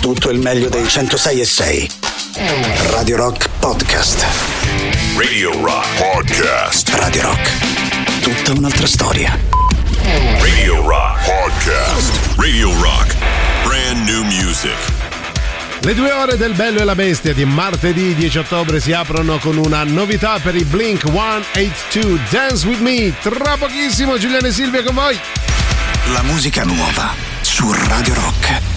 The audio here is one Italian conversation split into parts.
tutto il meglio dei 106 e 6. Radio Rock Podcast. Radio Rock Podcast. Radio Rock. Tutta un'altra storia. Radio Rock Podcast. Radio Rock. Brand new music. Le due ore del Bello e la Bestia di martedì 10 ottobre si aprono con una novità per i Blink 182 Dance With Me. Tra pochissimo Giuliano e Silvia con voi. La musica nuova su Radio Rock.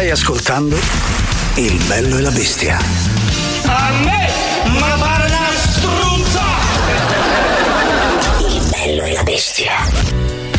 Stai ascoltando Il bello e la bestia. A me, ma pare una struzza! Il bello e la bestia.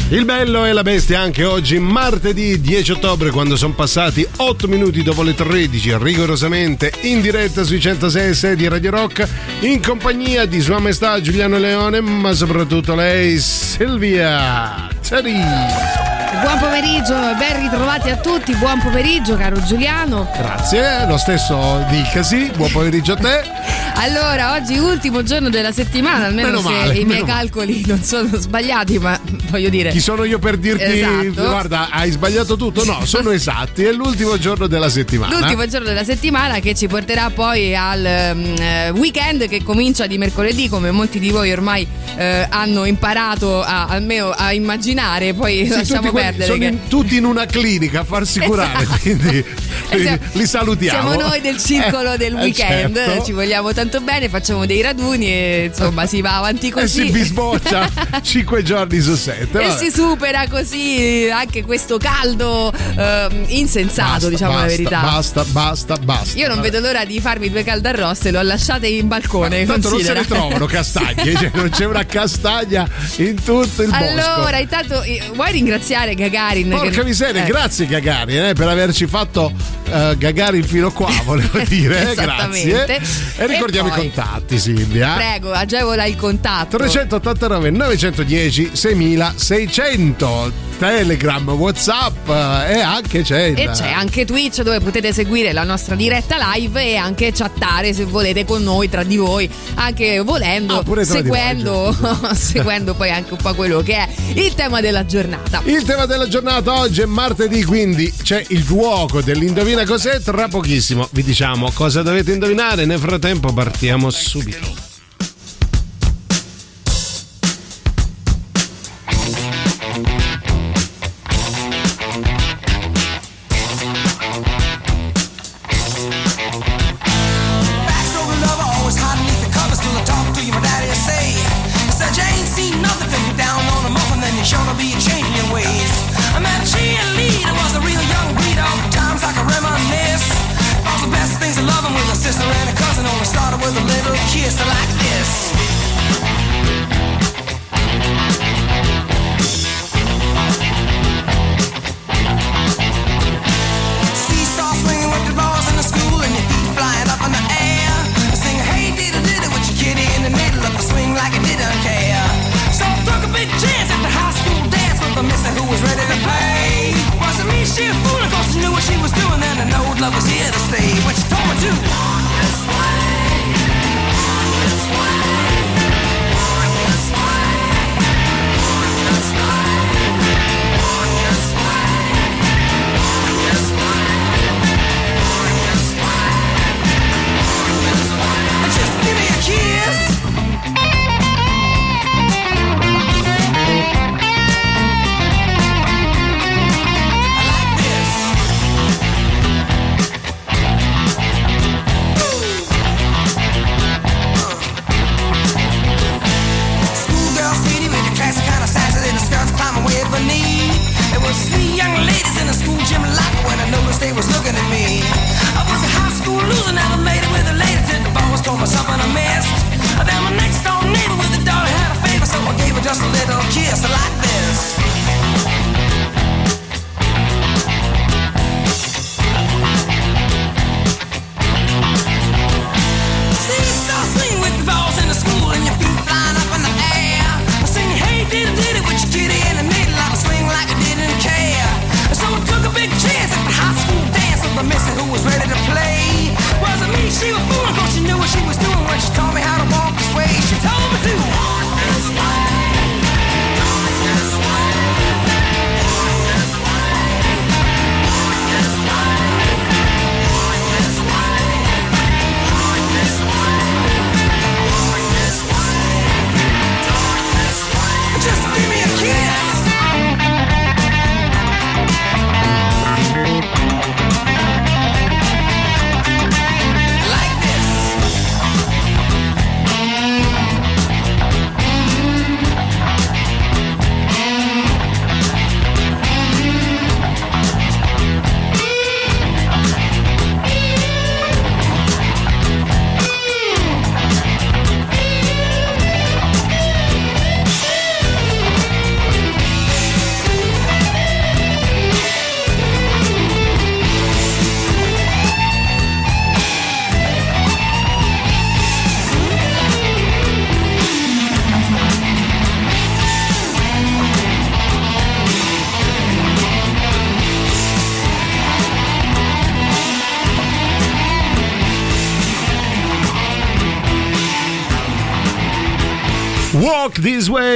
Il bello e la bestia anche oggi, martedì 10 ottobre, quando sono passati 8 minuti dopo le 13, rigorosamente in diretta sui 106 di Radio Rock, in compagnia di Sua Maestà Giuliano Leone, ma soprattutto lei, Silvia Tari. Buon pomeriggio, ben ritrovati a tutti, buon pomeriggio caro Giuliano. Grazie, lo stesso dicasi, buon pomeriggio a te. Allora, oggi ultimo giorno della settimana, almeno Meno se male, i miei meno male. calcoli non sono sbagliati, ma voglio dire... Chi sono io per dirti, Esatto. guarda, hai sbagliato tutto? No, sono esatti, è l'ultimo giorno della settimana. L'ultimo giorno della settimana che ci porterà poi al eh, weekend che comincia di mercoledì, come molti di voi ormai eh, hanno imparato a, almeno a immaginare, poi Sì, lasciamo tutti perdere. sono che- in- tutti in una clinica a farsi curare, Esatto. quindi, quindi siamo- li salutiamo. Siamo noi del circolo Eh, del eh, weekend, certo. ci vogliamo tanto tanto bene, facciamo dei raduni e insomma si va avanti eh, così. E si bisboccia 5 giorni su 7. E si supera così anche questo caldo eh, insensato, basta, diciamo basta, la verità. Basta, basta, basta. Io non vabbè. vedo l'ora di farmi due caldarrosse, l'ho lasciate in balcone. Ma, tanto considera. non se ne trovano castagne, cioè non c'è una castagna in tutto il allora, bosco. Allora, intanto vuoi ringraziare Gagarin? Porca che... miseria, eh. grazie Gagarin eh, per averci fatto eh, Gagarin fino qua, volevo dire. Eh, grazie. E ricordiamo ricordiamo poi. i contatti, Silvia. Prego, agevola il contatto. 389 910 6600. Telegram, Whatsapp eh, e anche c'è. E c'è anche Twitch dove potete seguire la nostra diretta live e anche chattare se volete con noi, tra di voi, anche volendo, ah, seguendo, voi, seguendo poi anche un po' quello che è il tema della giornata. Il tema della giornata oggi è martedì, quindi c'è il gioco dell'indovina cos'è. Tra pochissimo vi diciamo cosa dovete indovinare. Nel frattempo partiamos subito.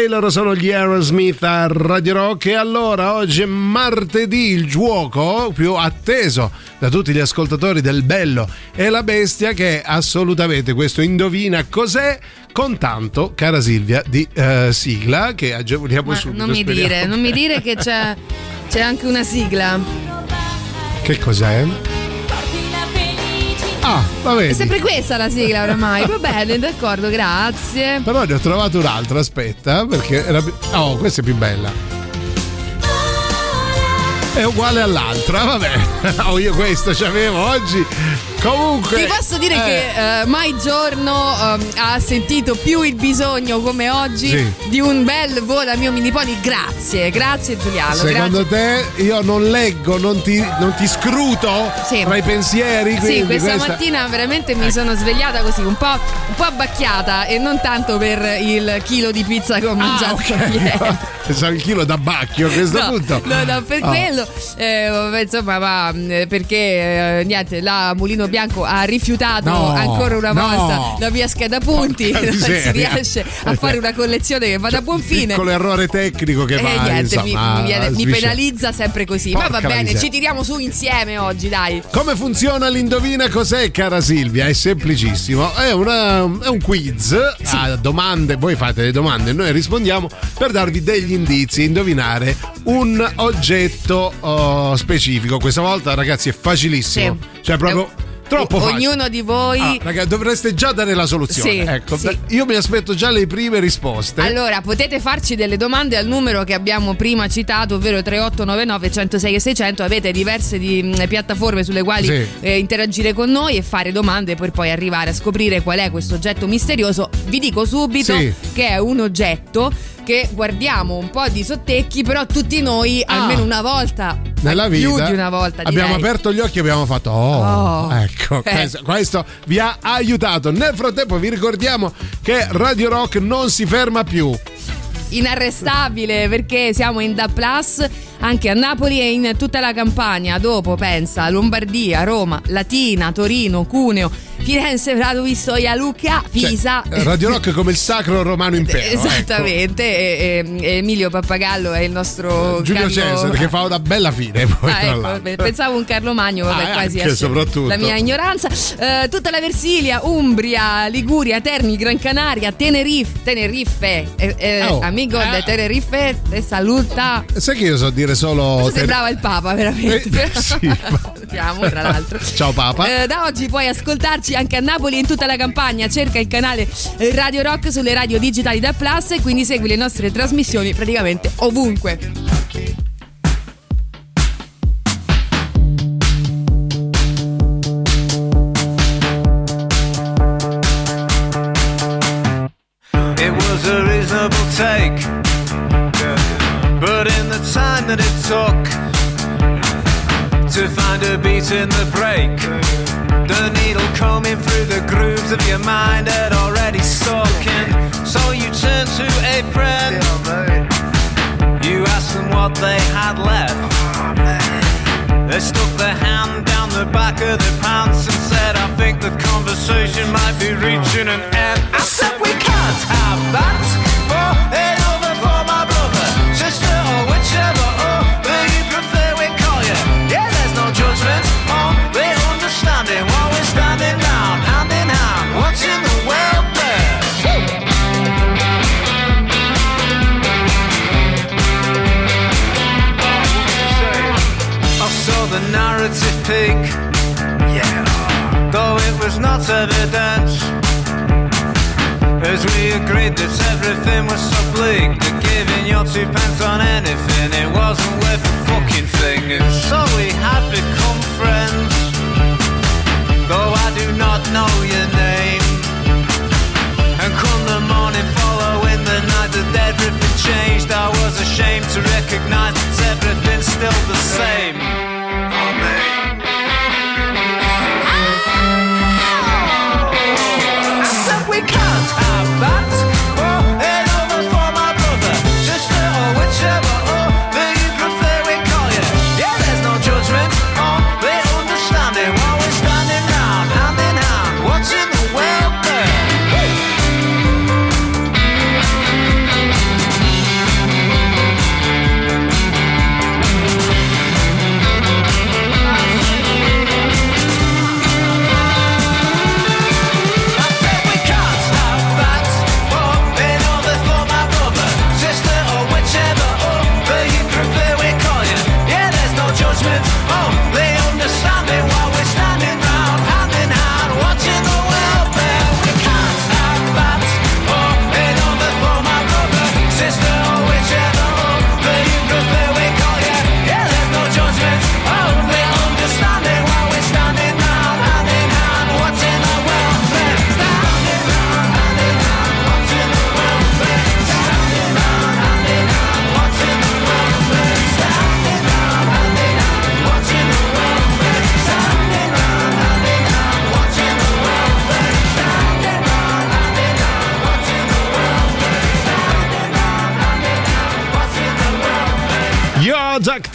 loro sono gli Aerosmith a Radio Rock e allora oggi è martedì il gioco più atteso da tutti gli ascoltatori del bello e la bestia che assolutamente questo indovina cos'è con tanto, cara Silvia, di eh, sigla che agevoliamo Ma subito. Non mi, dire, non mi dire che c'è, c'è anche una sigla. Che cos'è? Ah, va bene. È sempre questa la sigla oramai. Va bene, d'accordo, grazie. Però ne ho trovato un'altra, aspetta, perché era... Oh, questa è più bella. È uguale all'altra, vabbè. Oh, io questa avevo oggi. Comunque. Ti posso dire eh, che eh, mai giorno ehm, ha sentito più il bisogno come oggi Sì. di un bel volo a mio miniponi. Grazie, grazie Giuliano. Secondo te io non leggo, non ti, non ti scruto Sì. tra i pensieri? Sì, questa, questa- mattina veramente mi sono svegliata così, un po', un po' abbacchiata e non tanto per il chilo di pizza che ho Ah, mangiato ok. ieri. Pensavo il chilo da bacchio a questo No, punto. no, no, per Ah. quello, eh, insomma, ma mh, perché eh, niente, la Mulino Bianco ha rifiutato No, ancora una no. volta la mia scheda punti. Porca Non si riesce a fare una collezione che vada a buon fine. Piccolo errore tecnico che E va niente, mi, insomma, mi mi sviscera. penalizza sempre così. Porca Ma va bene, miseria. ci tiriamo su insieme oggi, dai. Come funziona l'indovina cos'è, cara Silvia? È semplicissimo, è, una- è un quiz a domande, voi fate le domande noi rispondiamo per darvi degli indizi, indovinare un oggetto oh, specifico. Questa volta, ragazzi, è facilissimo. Sì. Cioè, proprio Eh, troppo facile. Ognuno di voi. Ah, ragazzi, dovreste già dare la soluzione. Sì, ecco, sì. io mi aspetto già le prime risposte. Allora, potete farci delle domande al numero che abbiamo prima citato, ovvero 3899 106 e 600. Avete diverse di, mh, piattaforme sulle quali Sì. eh, interagire con noi e fare domande per poi arrivare a scoprire qual è questo oggetto misterioso. Vi dico subito che è un oggetto che guardiamo un po' di sottecchi, però tutti noi Ah. almeno una volta, Nella vita più di una volta, abbiamo direi. aperto gli occhi e abbiamo fatto oh, Oh. ecco Eh. questo, questo vi ha aiutato nel frattempo vi ricordiamo che Radio Rock non si ferma più inarrestabile perché siamo in Da Plus anche a Napoli e in tutta la Campania. Dopo pensa Lombardia, Roma, Latina, Torino, Cuneo, Firenze, Prato Pistoia, Lucca, Pisa. Cioè, Radio Rock come il sacro romano impero ecco. Esattamente, e- e- e Emilio Pappagallo è il nostro Giulio Carlo- Cesare che fa una bella fine poi Ah, ecco, pensavo un Carlo Magno, vabbè, Ah, quasi anche, soprattutto. la mia ignoranza. Eh, tutta la Versilia, Umbria, Liguria, Terni, Gran Canaria, Tenerife, Tenerife, eh, eh, Oh, amico eh. de Tenerife, te saluta. sai che io so dire solo Tu ter- sembrava il Papa, veramente. Eh, sì, Salutiamo, tra l'altro. Ciao, Papa. Eh, da oggi puoi ascoltarci anche a Napoli e in tutta la campagna. Cerca il canale eh, Radio Rock sulle radio digitali da Plus e quindi segui le nostre trasmissioni praticamente ovunque. But in the time that it took to find a beat in the break, the needle combing through the grooves of your mind had already. And so you turned to a friend. You asked them what they had left. They stuck their hand down the back of their pants and said, I think the conversation might be reaching an end. I said, We can't have that. For not evident. As we agreed that everything was so bleak that giving your two pence on anything it wasn't worth a fucking thing. And so we had become friends. Though I do not know your name. And come the morning following the night that everything changed, I was ashamed to recognize that everything's still the same.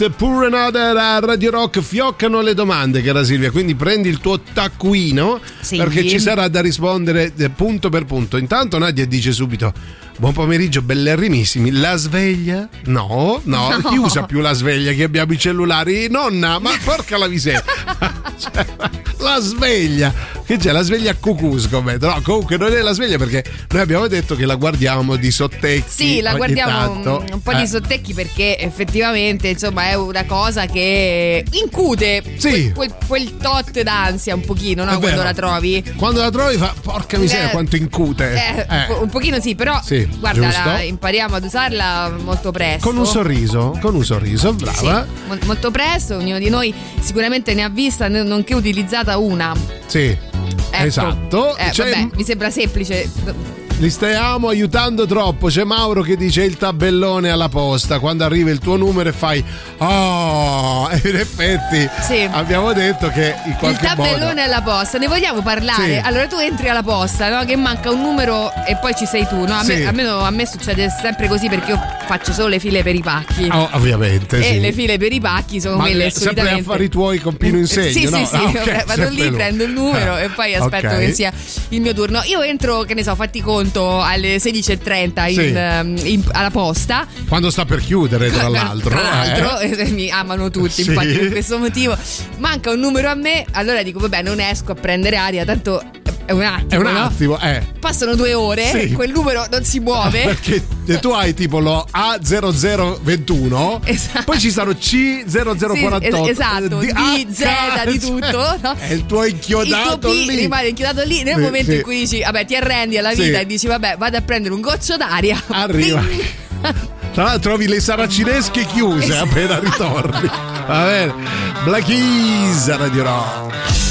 Project Pure Another a Radio Rock fioccano le domande, cara Silvia. Quindi prendi il tuo taccuino Sì. perché ci sarà da rispondere eh, punto per punto. Intanto Nadia dice subito: Buon pomeriggio, bellerrimissimi. La sveglia? No, no, No. chi usa più la sveglia che abbiamo i cellulari? Nonna, ma porca la miseria. Cioè, la sveglia. Che c'è? La sveglia a cucù, scommetto. No, comunque non è la sveglia perché noi abbiamo detto che la guardiamo di sottecchi. Sì, la guardiamo tanto. un po' Eh. di sottecchi perché effettivamente insomma è una cosa che incute Sì. quel, quel- quel tot d'ansia un pochino no? Quando la trovi. Quando la trovi fa porca miseria Eh, quanto incute. Eh, Eh. un pochino sì, però Sì, guarda, la- impariamo ad usarla molto presto. Con un sorriso, con un sorriso, Sì, brava. mo- molto presto, ognuno di noi sicuramente ne ha vista, nonché utilizzata una. Sì. Ecco. Esatto. Eh, Cioè, vabbè, mi sembra semplice. Li stiamo aiutando troppo. C'è Mauro che dice il tabellone alla posta. Quando arriva il tuo numero e fai Oh, in effetti Sì. abbiamo detto che in Il qualche tabellone modo. alla posta, ne vogliamo parlare? Sì. Allora tu entri alla posta, no? Che manca un numero e poi ci sei tu, no? A, Sì. me, almeno a me succede sempre così perché io faccio solo le file per i pacchi. Oh, ovviamente. E sì. le file per i pacchi sono Ma quelle sempre solitamente. affari tuoi con Pino Insegno, Sì, no? sì, sì, Ah, ok, vabbè, vado sempre lì, lui. prendo il numero Eh, e poi aspetto ok. che sia il mio turno. Io entro, che ne so, fatti conto alle 16.30 in, Sì. ehm, in- alla posta. Quando sta per chiudere, tra l'altro. Tra l'altro, eh. eh, mi amano tutti, Sì. infatti, per questo motivo. Manca un numero a me, allora dico, vabbè, non esco a prendere aria, tanto è un attimo. È un no? attimo, eh. Passano due ore, Sì. quel numero non si muove. Perché tu hai tipo lo A0021, Esatto. poi ci stanno C0048, Sì, es- esatto, eh, di, Z, H, di tutto. no? È il tuo Il inchiodato tuo P lì. rimane inchiodato lì nel Sì, momento in cui dici, vabbè, ti arrendi alla vita e dici, vabbè, vado a prendere un goccio d'aria. Arriva. Tra l'altro trovi le saracinesche chiuse Esatto. appena ritorni. Va bene. Black Keys Radio Rock.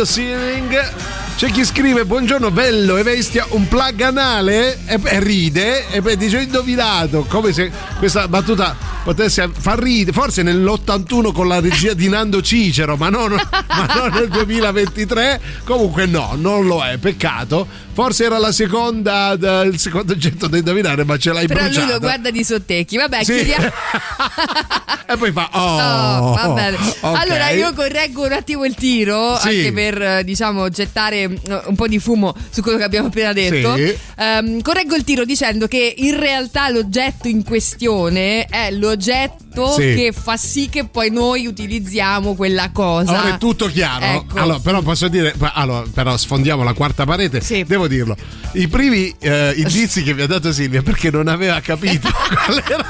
The Ceiling. C'è chi scrive buongiorno bello. E vestia un plug anale? E, e ride. E poi dice indovinato. Come se questa battuta potesse far ridere forse nell'81 con la regia di Nando Cicero ma non, ma non nel 2023 comunque no non lo è peccato forse era la seconda il secondo oggetto da indovinare ma ce l'hai Però bruciato lui lo guarda di sottecchi. Vabbè, Sì. chiudiamo. e poi fa oh, Oh, va bene. ok. Allora io correggo un attimo il tiro, Sì. anche per eh, diciamo gettare eh, un po' di fumo su quello che abbiamo appena detto. Sì. Ehm, correggo il tiro dicendo che in realtà l'oggetto in questione è oggetti l'oggetto Sì. che fa sì che poi noi utilizziamo quella cosa. Ora è tutto chiaro. Ecco. Allora, però posso dire, allora, però sfondiamo la quarta parete. Sì. Devo dirlo. I primi eh, indizi che mi ha dato Silvia perché non aveva capito qual era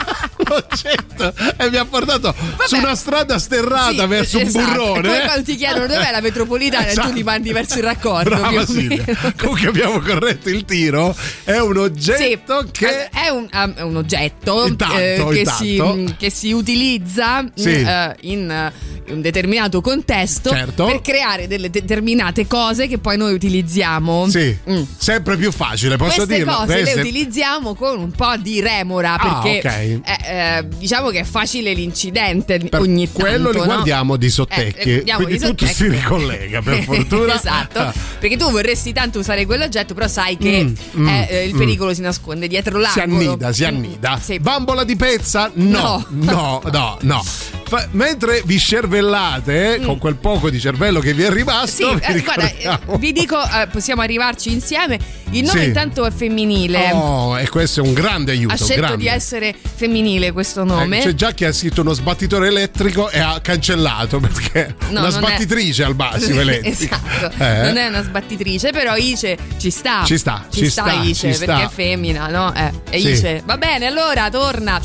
l'oggetto e mi ha portato su una strada sterrata Sì, verso esatto. un E burrone. poi quando ti chiedono dov'è la metropolitana e Esatto. tu li mandi verso il raccordo. Brava Silvia. Comunque abbiamo corretto il tiro. È un oggetto Sì, che. è un, um, un oggetto Intanto, eh, che. Si, che si utilizza Sì. eh, in eh, un determinato contesto Certo. per creare delle determinate cose che poi noi utilizziamo. Sì, Mm. sempre più facile, posso Queste dirlo. cose le Queste- utilizziamo con un po' di remora Ah, perché ok. eh, eh, diciamo che è facile l'incidente Per ogni tanto. quello li no? guardiamo di sottecchi, Eh, guardiamo quindi di tutto si ricollega, per fortuna. esatto, Ah. perché tu vorresti tanto usare quell'oggetto, però sai che Mm, mm, eh, eh, il mm. pericolo si nasconde dietro Si l'angolo. annida, si Mm, annida. sì. Bambola di pezza? No, no, no, no. Fa- mentre vi cervellate eh, con quel poco di cervello che vi è Mm. Sì, rimasto, vi eh, guarda, vi dico, eh, possiamo arrivarci insieme. Il nome Sì. intanto è femminile. Oh, e questo è un grande aiuto. ha scelto grande. di essere femminile questo nome. Eh, c'è già chi ha scritto uno sbattitore elettrico e ha cancellato perché No, una non è- sbattitrice al massimo elettrica. esatto, Eh? non è una sbattitrice, però Ice ci sta. Ci sta, ci, ci sta, sta, Ice ci sta. perché è femmina, no? Eh, è Sì. Ice. Va bene, allora torna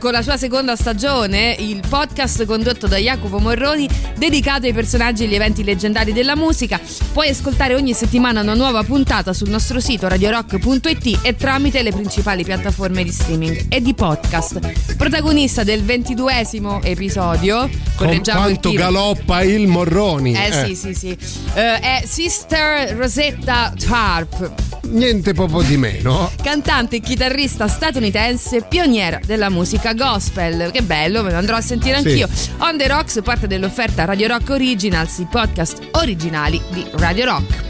con la sua seconda stagione, il podcast condotto da Jacopo Morroni, dedicato ai personaggi e agli eventi leggendari della musica. Puoi ascoltare ogni settimana una nuova puntata sul nostro sito radiorock.it e tramite le principali piattaforme di streaming e di podcast. Protagonista del ventiduesimo episodio, Con correggiamo il quanto tiro. galoppa il Morroni. Eh, sì, sì, sì. Eh, è Sister Rosetta Tharp, Niente proprio di meno. cantante e chitarrista statunitense, pioniera della musica gospel. Che bello, me lo andrò a sentire Sì. anch'io. On the Rocks parte dell'offerta Radio Rock Originals, i podcast originali di Radio Rock.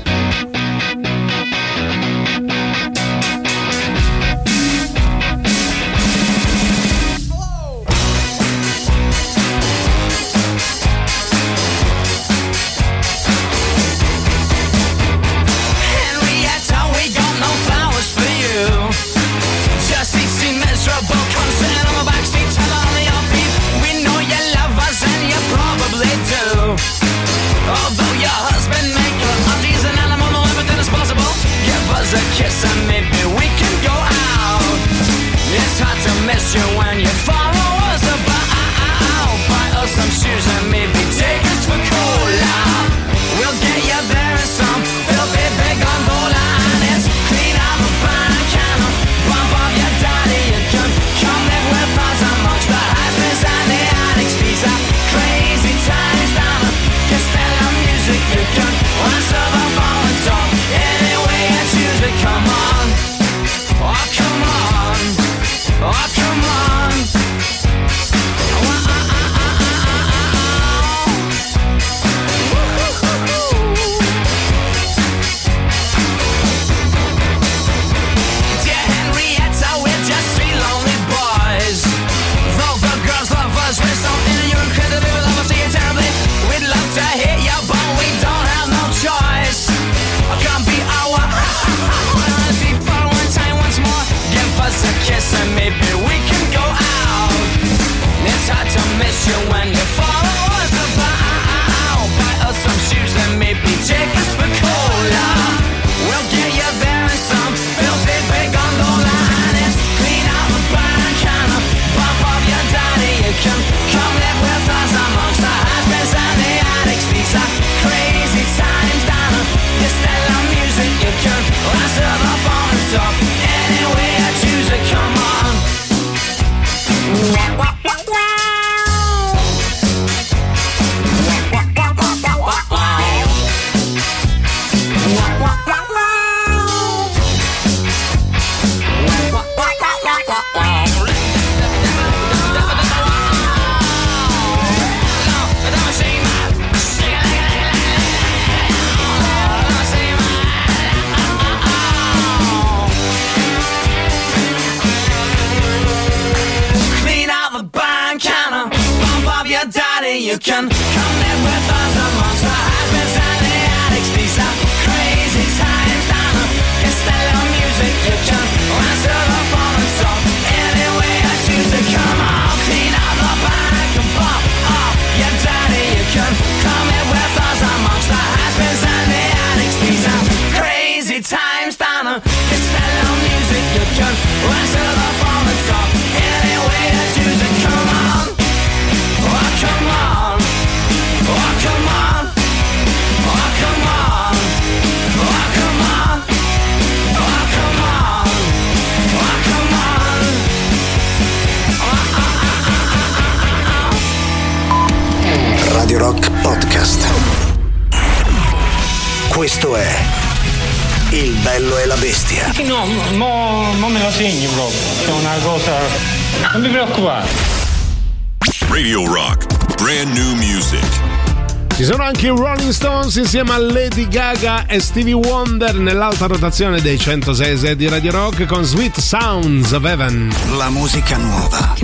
insieme a Lady Gaga e Stevie Wonder nell'alta rotazione dei 106 di Radio Rock con Sweet Sounds of Heaven. La musica nuova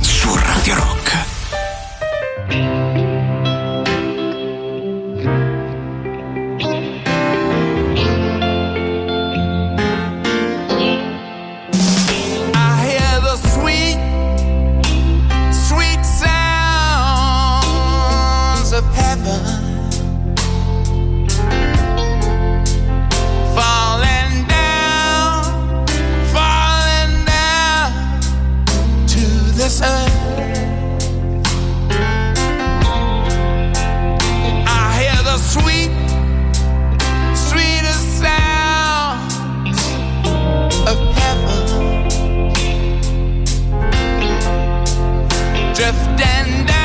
su Radio Rock. stand up.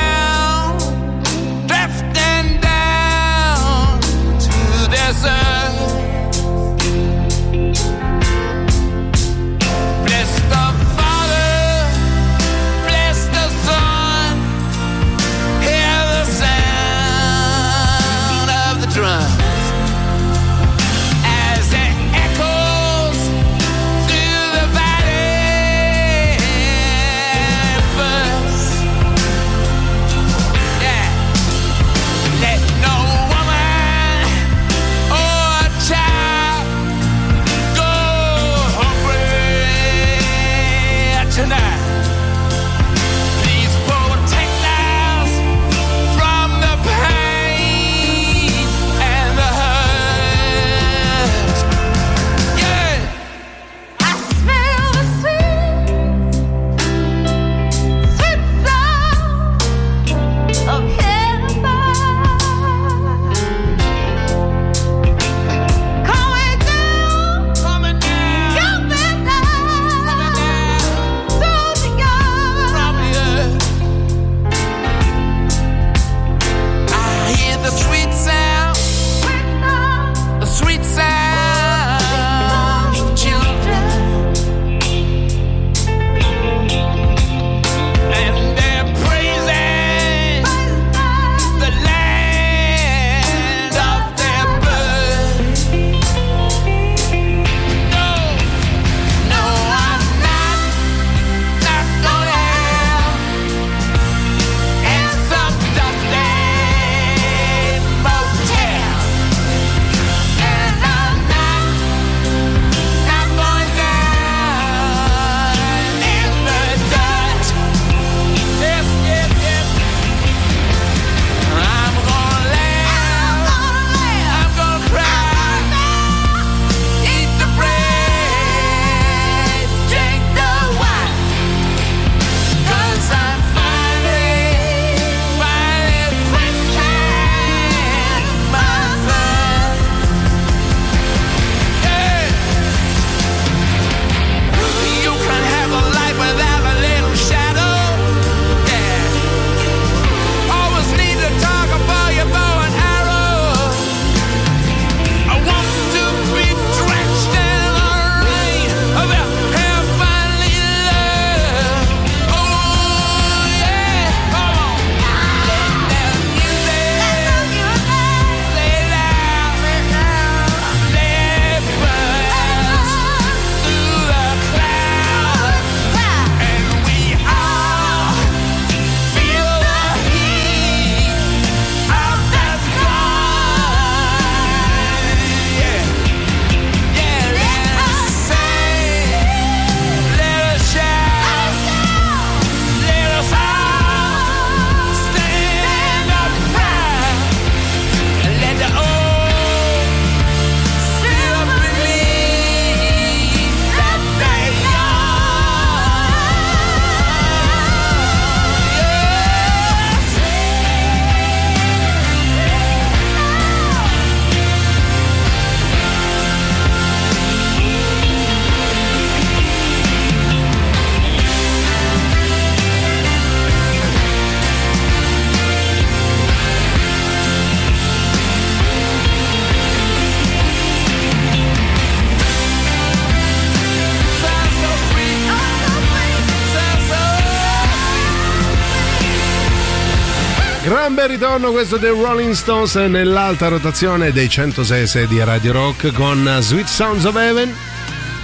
Ritorno questo dei Rolling Stones nell'alta rotazione dei 106 di Radio Rock con Sweet Sounds of Heaven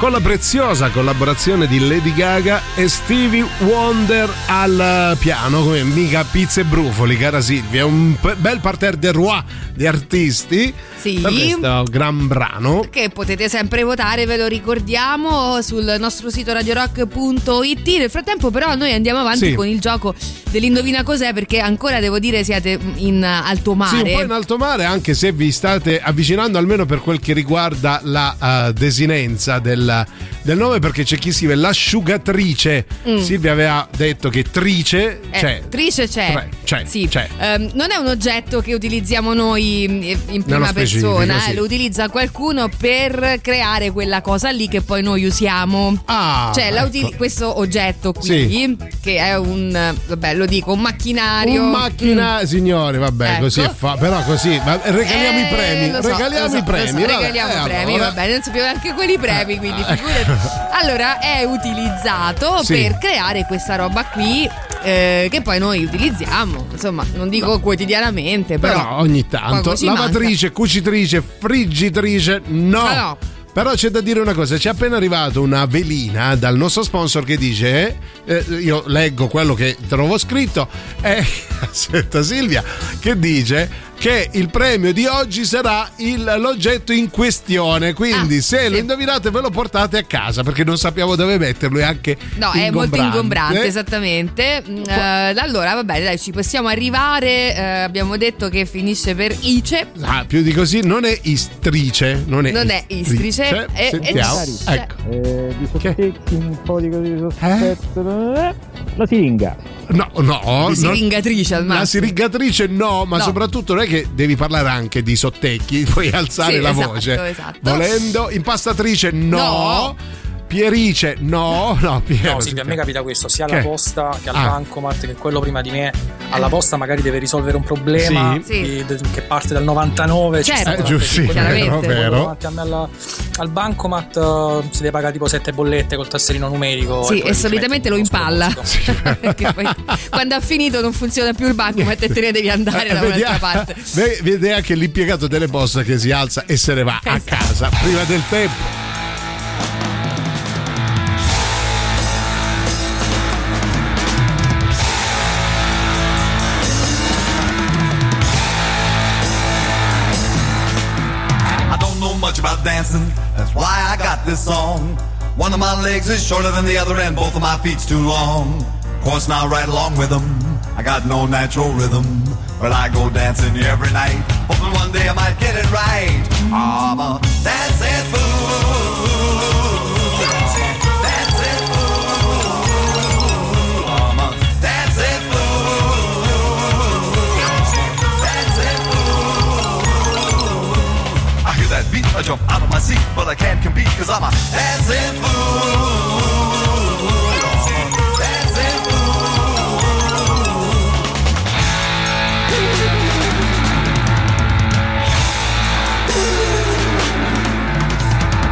con la preziosa collaborazione di Lady Gaga e Stevie Wonder al piano, come mica pizze e brufoli, cara Silvia. Un bel parterre de roi di artisti Sì. per questo gran brano. Che potete sempre votare, ve lo ricordiamo, sul nostro sito radiorock.it. Nel frattempo, però, noi andiamo avanti Sì. con il gioco dell'indovina cos'è, perché ancora devo dire siete in alto mare. Sì, un po' in alto mare, anche se vi state avvicinando almeno per quel che riguarda la eh, desinenza del, la del nome, perché c'è chi scrive l'asciugatrice. Silvia aveva detto che trice Mm. Eh, c'è. trice c'è. Tre, c'è, Sì. c'è. Ehm, non è un oggetto che utilizziamo noi in- prima persona, sì. eh, lo utilizza qualcuno per creare quella cosa lì che poi noi usiamo. Ah, cioè, ecco. questo oggetto qui, Sì. che è un, eh, vabbè, lo dico, un macchinario. Un macchina, signore, vabbè, Ecco. così è fa. Però così, regaliamo i Eh, premi. lo so, regaliamo so, i premi. so, regaliamo eh, i premi, va bene, non sapevo neanche quelli premi, quindi Eh, figurati. Allora, è utilizzato Sì. per creare questa roba qui eh, che poi noi utilizziamo, insomma, non dico quotidianamente, però, Però ogni tanto, lavatrice, cucitrice, friggitrice, no. Ah, no. Però c'è da dire una cosa, ci è appena arrivata una velina dal nostro sponsor che dice, eh, io leggo quello che trovo scritto, eh, aspetta Silvia, che dice che il premio di oggi sarà il- l'oggetto in questione, quindi Ah, se lo sì. indovinate ve lo portate a casa perché non sappiamo dove metterlo, è anche No, è molto ingombrante, Eh? esattamente. Eh, allora, va bene, dai, ci possiamo arrivare. eh, abbiamo detto che finisce per Ice. Ah, più di così non è istrice, non è, Non è istrice, è- è- Sentiamo. c'è- ecco. Eh, di Che? sospecchi, un po' di cose di sospetto. eh, La siringa. No, no, non- siringatrice al La massimo. siringatrice no, ma No. soprattutto non è che devi parlare anche di sottecchi, puoi alzare Sì, la esatto, voce. esatto. Volendo, impastatrice no. No. Pierice no, no, Piero. No, sì, a me capita questo, sia alla Che? posta che al Ah. bancomat che quello prima di me. Alla posta magari deve risolvere un problema Sì. Di- de- che parte dal 99. ci Certo. sta Eh, giusto, sì, chiaramente. vero, quello vero. davanti a me alla- al bancomat eh, si deve pagare tipo sette bollette col tasserino numerico. Sì, e ci solitamente lo impalla. poi quando ha finito non funziona più il banco, ma te ne devi andare Eh, da vedi, un'altra parte. ve- Vede anche l'impiegato delle poste che si alza e se ne va a Esatto. casa prima del tempo. That's why I got this song. One of my legs is shorter than the other, and both of my feet's too long. Of course, now right along with them, I got no natural rhythm. But I go dancing every night, hoping one day I might get it right. I'm a dancing fool. I jump out of my seat, but I can't compete cause I'm a. Dancing fool.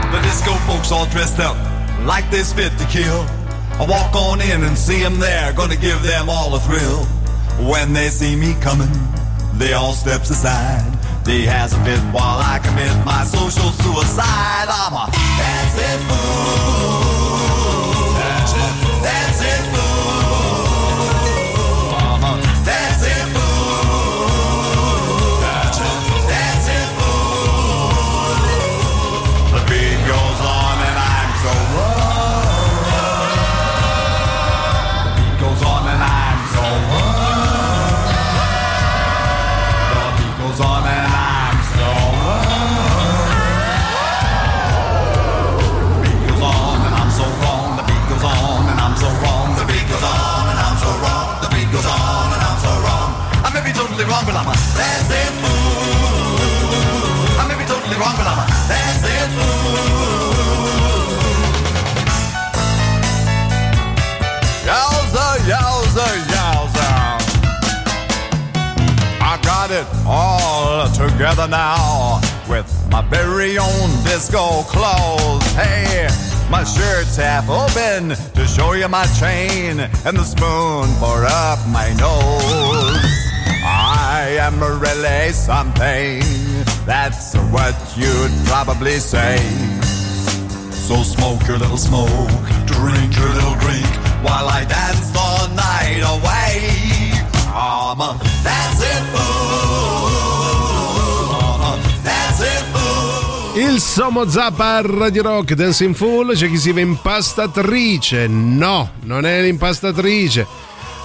The disco folks all dressed up like this fit to kill. I walk on in and see them there, gonna give them all a thrill. When they see me coming, they all steps aside. They has a fit while I commit my social suicide. I'm a dancing fool. Together now with my very own disco clothes. Hey, my shirt's half open to show you my chain and the spoon for up my nose. I am really something. That's what you'd probably say. So smoke your little smoke, drink your little drink, while I dance the night away. I'm a dancing fool. Il Somo Zappa a Radio Rock Dancing Full c'è chi si va impastatrice. No, non è l'impastatrice.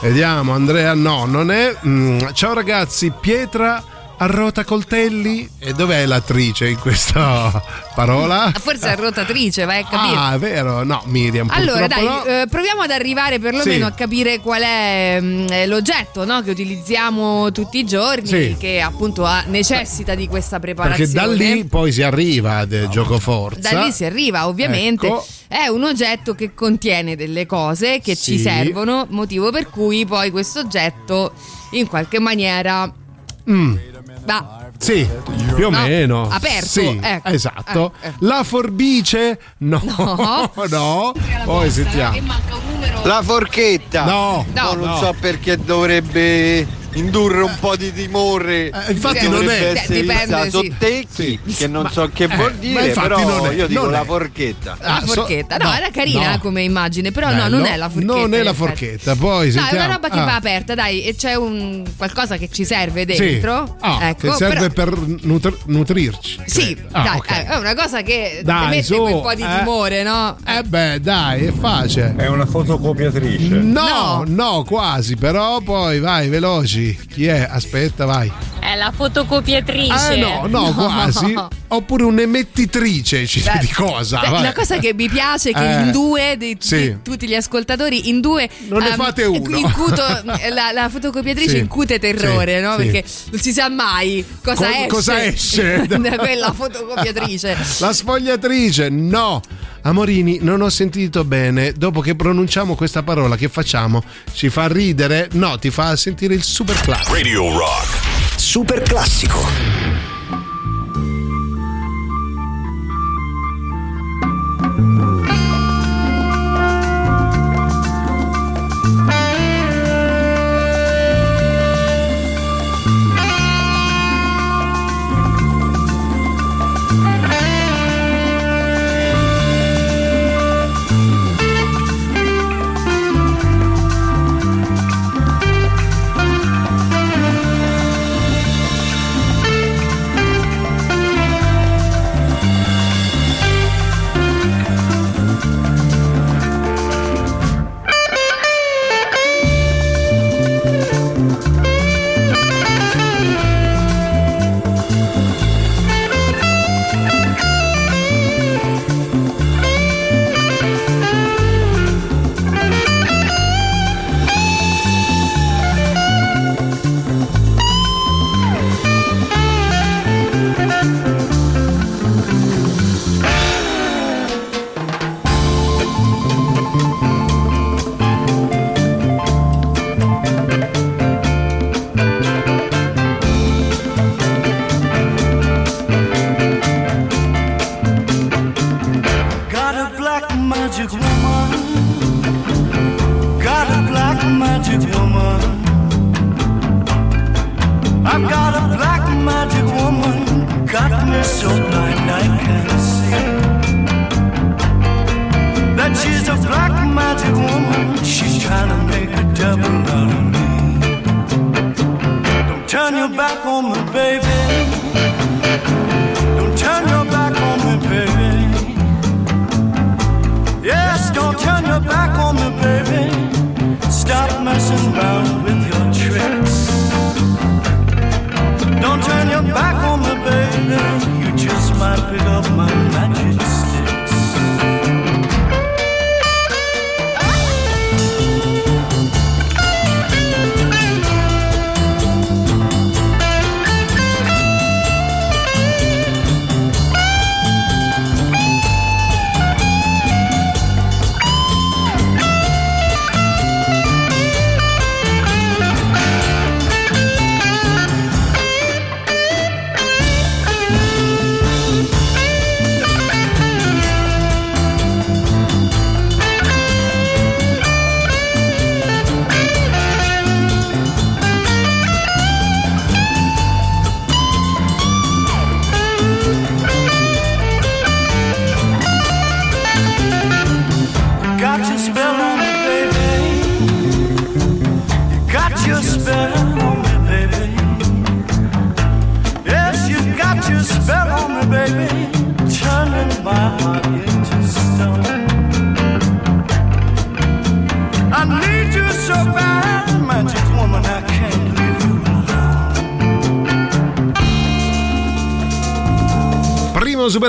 Vediamo, Andrea, no, non è. Mm, ciao ragazzi, Pietra a rota coltelli. E dov'è l'attrice in questa parola? Forse è rotatrice, vai a capire. Ah, è vero, no, Miriam. Allora, dai, no. eh, proviamo ad arrivare perlomeno Sì. a capire qual è mm, eh, l'oggetto no, che utilizziamo tutti i giorni, Sì. che appunto ha- necessita di questa Perché preparazione. da lì poi si arriva al gioco forza. Da lì si arriva, ovviamente. Ecco. È un oggetto che contiene delle cose che ci Sì. servono, motivo per cui poi questo oggetto in qualche maniera Mm, va sì, più o No, meno. aperto, Sì, ecco. esatto. Eh, eh. La forbice? No. No. no. Poi sentiamo. La forchetta. No. No. non no. so perché dovrebbe indurre un po' di timore. Eh, infatti non è. essere Dipende, vista sì. sottecchi, che non so che eh, vuol dire, infatti però non è, io dico la è. forchetta. la Ah, so- forchetta. no, no, era carina no. come immagine, però no, Bello. non è la forchetta. Non è la forchetta. Poi No, è sentiamo. una roba che Ah, va aperta, dai, e c'è un qualcosa che ci serve Sì. dentro. Ah, ecco, che serve però- per nutr- nutrirci. Sì. Ah, dai, ok. eh, è una cosa che Dai, ti mette su, quel po' di eh. timore, no? Eh beh, dai, è facile. È una fotocopiatrice. No, No. no, quasi, però poi vai, veloci. Chi è? Aspetta, vai. È la fotocopiatrice. Eh no, no, No. quasi. Oppure un'emettitrice Beh, di cosa? beh, vai. una cosa che mi piace è che Eh, in due di, sì. di tutti gli ascoltatori in due Non ne ehm, fate uno. incuto la, la fotocopiatrice Sì, incute terrore sì, no? sì. perché non si sa mai cosa Co- esce cosa esce? da quella fotocopiatrice La sfogliatrice, no. Amorini, non ho sentito bene. Dopo che pronunciamo questa parola, che facciamo? Ci fa ridere? No, ti fa sentire il super classico. Radio Rock. Super classico.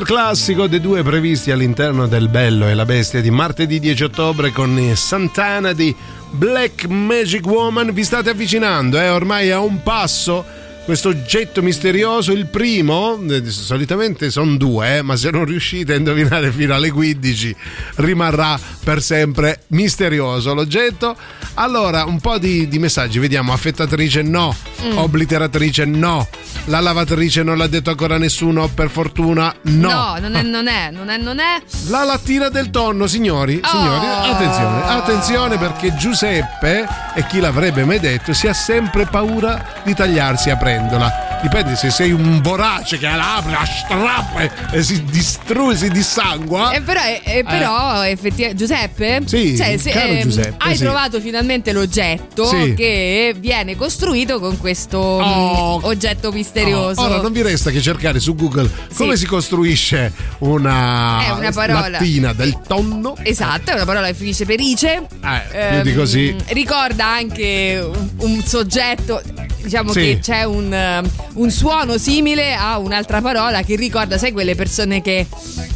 Classico dei due previsti all'interno del Bello e la Bestia di martedì 10 ottobre con Santana di Black Magic Woman. Vi state avvicinando, eh? ormai a un passo questo oggetto misterioso, il primo, eh, solitamente sono due, eh, ma se non riuscite a indovinare fino alle 15 rimarrà per sempre misterioso l'oggetto. Allora, un po' di, di messaggi, vediamo, affettatrice no, Mm. obliteratrice no, la lavatrice non l'ha detto ancora nessuno, per fortuna no. No, non è, non è, non è, non è. La lattina del tonno, signori, Oh. signori, attenzione, attenzione perché Giuseppe, e chi l'avrebbe mai detto, si ha sempre paura di tagliarsi aprendola. Dipende se sei un vorace che la apre, la strappa e, e si distrugge, si dissangua. Eh, però, eh, eh, però effettivamente Giuseppe Sì, cioè, se, ehm, Giuseppe, hai sì. trovato finalmente l'oggetto Sì. che viene costruito con questo Oh. oggetto misterioso Ora non vi resta che cercare su Google come si costruisce una, È una parola. lattina del tonno. Esatto, è una parola che finisce per ice. Eh, più di così. Ehm, Ricorda anche un, un soggetto. Diciamo che c'è un, un suono simile a un'altra parola che ricorda, sai, quelle persone che.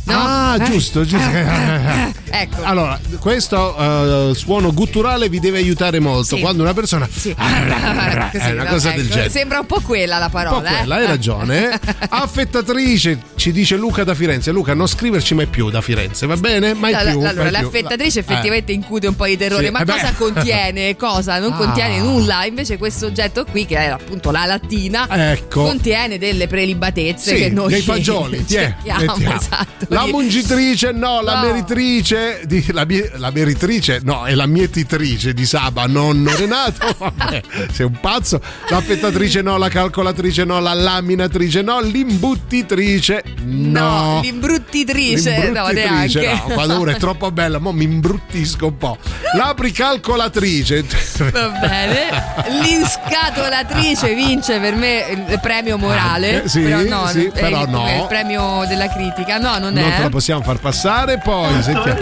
No? Ah, Eh, giusto, giusto. ecco. Allora, questo eh, suono gutturale vi deve aiutare molto. Sì. Quando una persona Sì. è Così, una no? cosa del Ecco, genere. Sembra un po' quella la parola. Un po' quella, eh? hai ragione. eh. Affettatrice, ci dice Luca da Firenze. Luca, non scriverci mai più da Firenze, va bene? Mai Allora, più. allora, mai più. l'affettatrice Eh. effettivamente incute un po' di terrore, Sì, ma eh beh. cosa contiene? Cosa? Non Ah. contiene nulla. Invece questo oggetto qui, che è appunto la lattina, Ecco. Contiene delle prelibatezze Sì, che noi dei fagioli, ti è, cerchiamo, mettiamo. esatto. La mungitrice, no, la No. meritrice, di- la, la meritrice, no, è la mietitrice di Saba, nonno Renato. Vabbè, sei un pazzo. L'affettatrice, no, la calcolatrice, no, la laminatrice, no, l'imbuttitrice, no. No, l'imbruttitrice, no, neanche. no, uno è troppo bella, mo mi imbruttisco un po'. L'apricalcolatrice. Va bene. L'inscatolatrice vince per me il premio morale. Sì, però no, sì, è però il, no. è il premio della critica. No, non, Non è. te la possiamo far passare, poi sentiamo.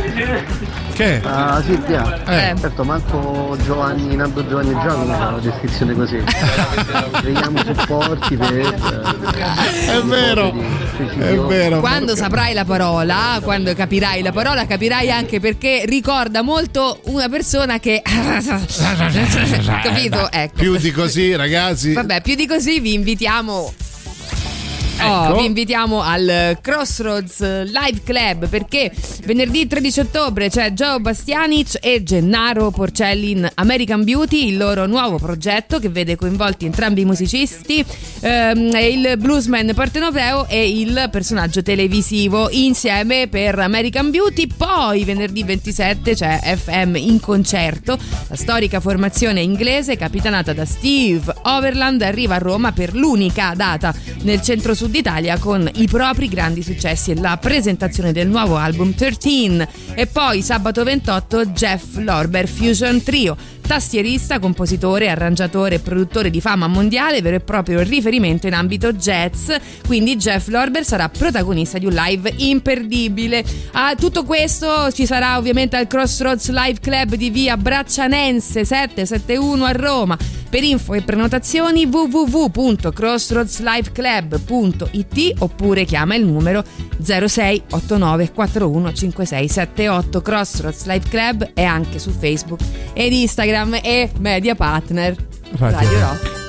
Che? Ah, Silvia, Eh. certo, manco Giovanni, Nando Giovanni e Giacomo fa una descrizione così. Vediamo supporti per. È vero, è vero. Quando saprai la parola, quando capirai la parola, capirai anche perché ricorda molto una persona che. Capito? Ecco. Più di così, ragazzi. Vabbè, più di così vi invitiamo. Oh, Ecco. vi invitiamo al Crossroads Live Club perché venerdì 13 ottobre c'è Joe Bastianic e Gennaro Porcelli in American Beauty, il loro nuovo progetto che vede coinvolti entrambi i musicisti, ehm, il bluesman partenopeo e il personaggio televisivo insieme per American Beauty. Poi venerdì 27 c'è FM in concerto, la storica formazione inglese capitanata da Steve Overland arriva a Roma per l'unica data nel centro-sud Italia con i propri grandi successi e la presentazione del nuovo album 13 e poi sabato 28 Jeff Lorber Fusion Trio tastierista, compositore, arrangiatore e produttore di fama mondiale, vero e proprio riferimento in ambito jazz. Quindi Jeff Lorber sarà protagonista di un live imperdibile. A tutto questo ci sarà ovviamente al Crossroads Live Club di via Braccianense 771 a Roma. Per info e prenotazioni www.crossroadsliveclub.it oppure chiama il numero 06 89 41 5678 Crossroads Live Club è anche su Facebook ed Instagram e media partner Radio Radio Rock.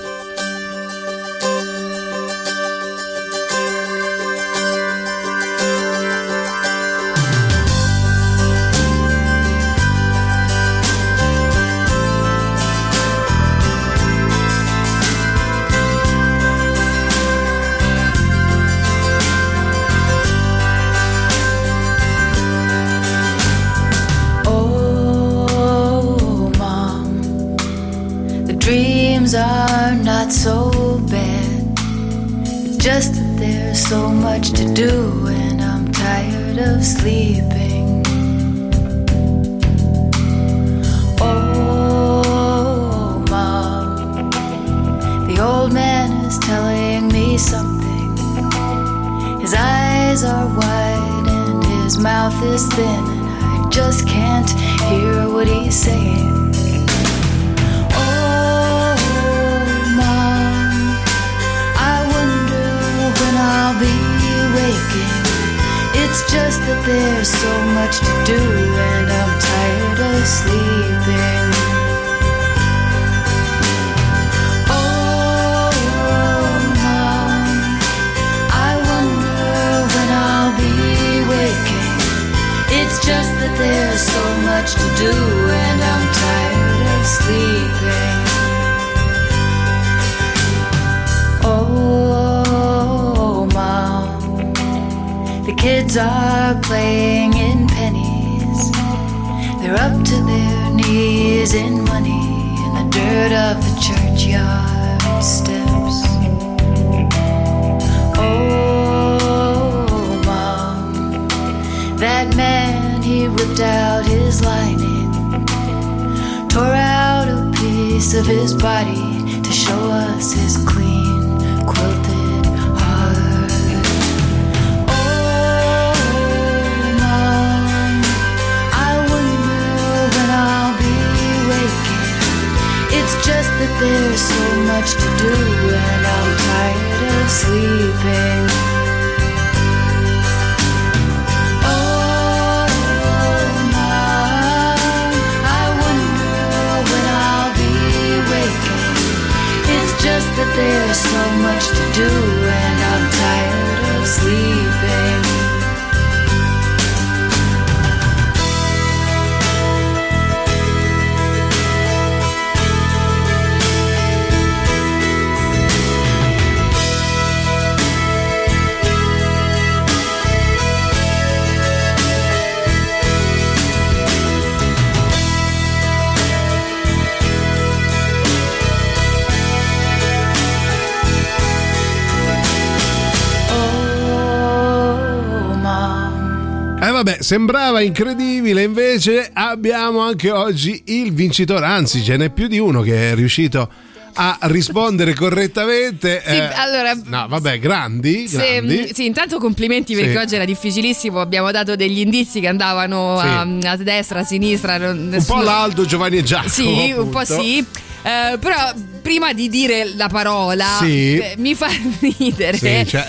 Sembrava incredibile, invece abbiamo anche oggi il vincitore, anzi ce n'è più di uno che è riuscito a rispondere correttamente. Sì, Eh, allora, no, vabbè, grandi, Se- grandi. sì, intanto complimenti perché Sì. oggi era difficilissimo. Abbiamo dato degli indizi che andavano Sì. a, a destra, a sinistra. Un nessuno- po' l'Aldo, Giovanni e Giacomo. Sì, un po' appunto. sì. Eh, però prima di dire la parola Sì. eh, mi fa ridere Sì, cioè,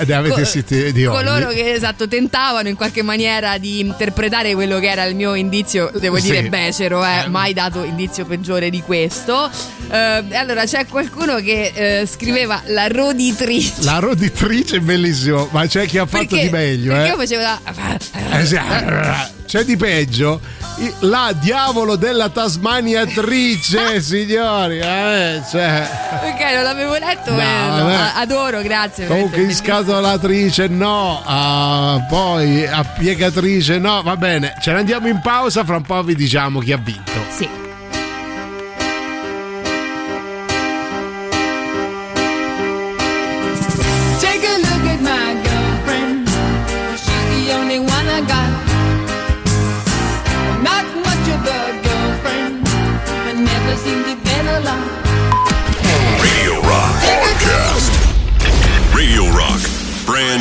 ogni. coloro che esatto tentavano in qualche maniera di interpretare quello che era il mio indizio devo Sì. dire becero eh, mai dato indizio peggiore di questo Eh, e allora c'è qualcuno che eh, scriveva la roditrice La roditrice bellissimo, ma c'è chi ha fatto perché, di meglio, perché eh. io facevo la Eh C'è di peggio. La diavolo della tasmaniatrice, signori. Eh, cioè. ok non l'avevo letto No, eh, no, adoro grazie Comunque in scatolatrice no, ah, poi a piegatrice no, va bene, ce ne andiamo in pausa, fra un po' vi diciamo chi ha vinto. Sì.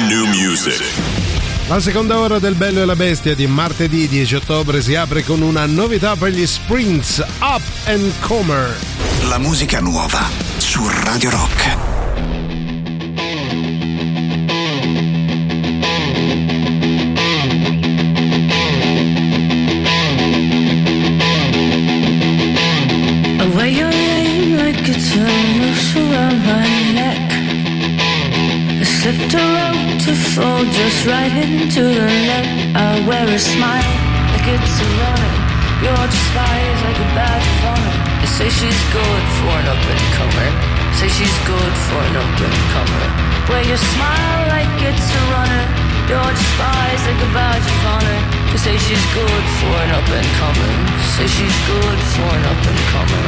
New music. La seconda ora del Bello e la Bestia di martedì 10 ottobre si apre con una novità per gli Springs Up and Comer. La musica nuova su Radio Rock. Right into the net. I wear a smile like it's a runner. You're despised like a badge of honor. They say she's good for an up and comer. Say she's good for an up and comer. Wear your smile like it's a runner. You're despised like a badge of honor. They say she's good for an up and comer. Say she's good for an up and comer.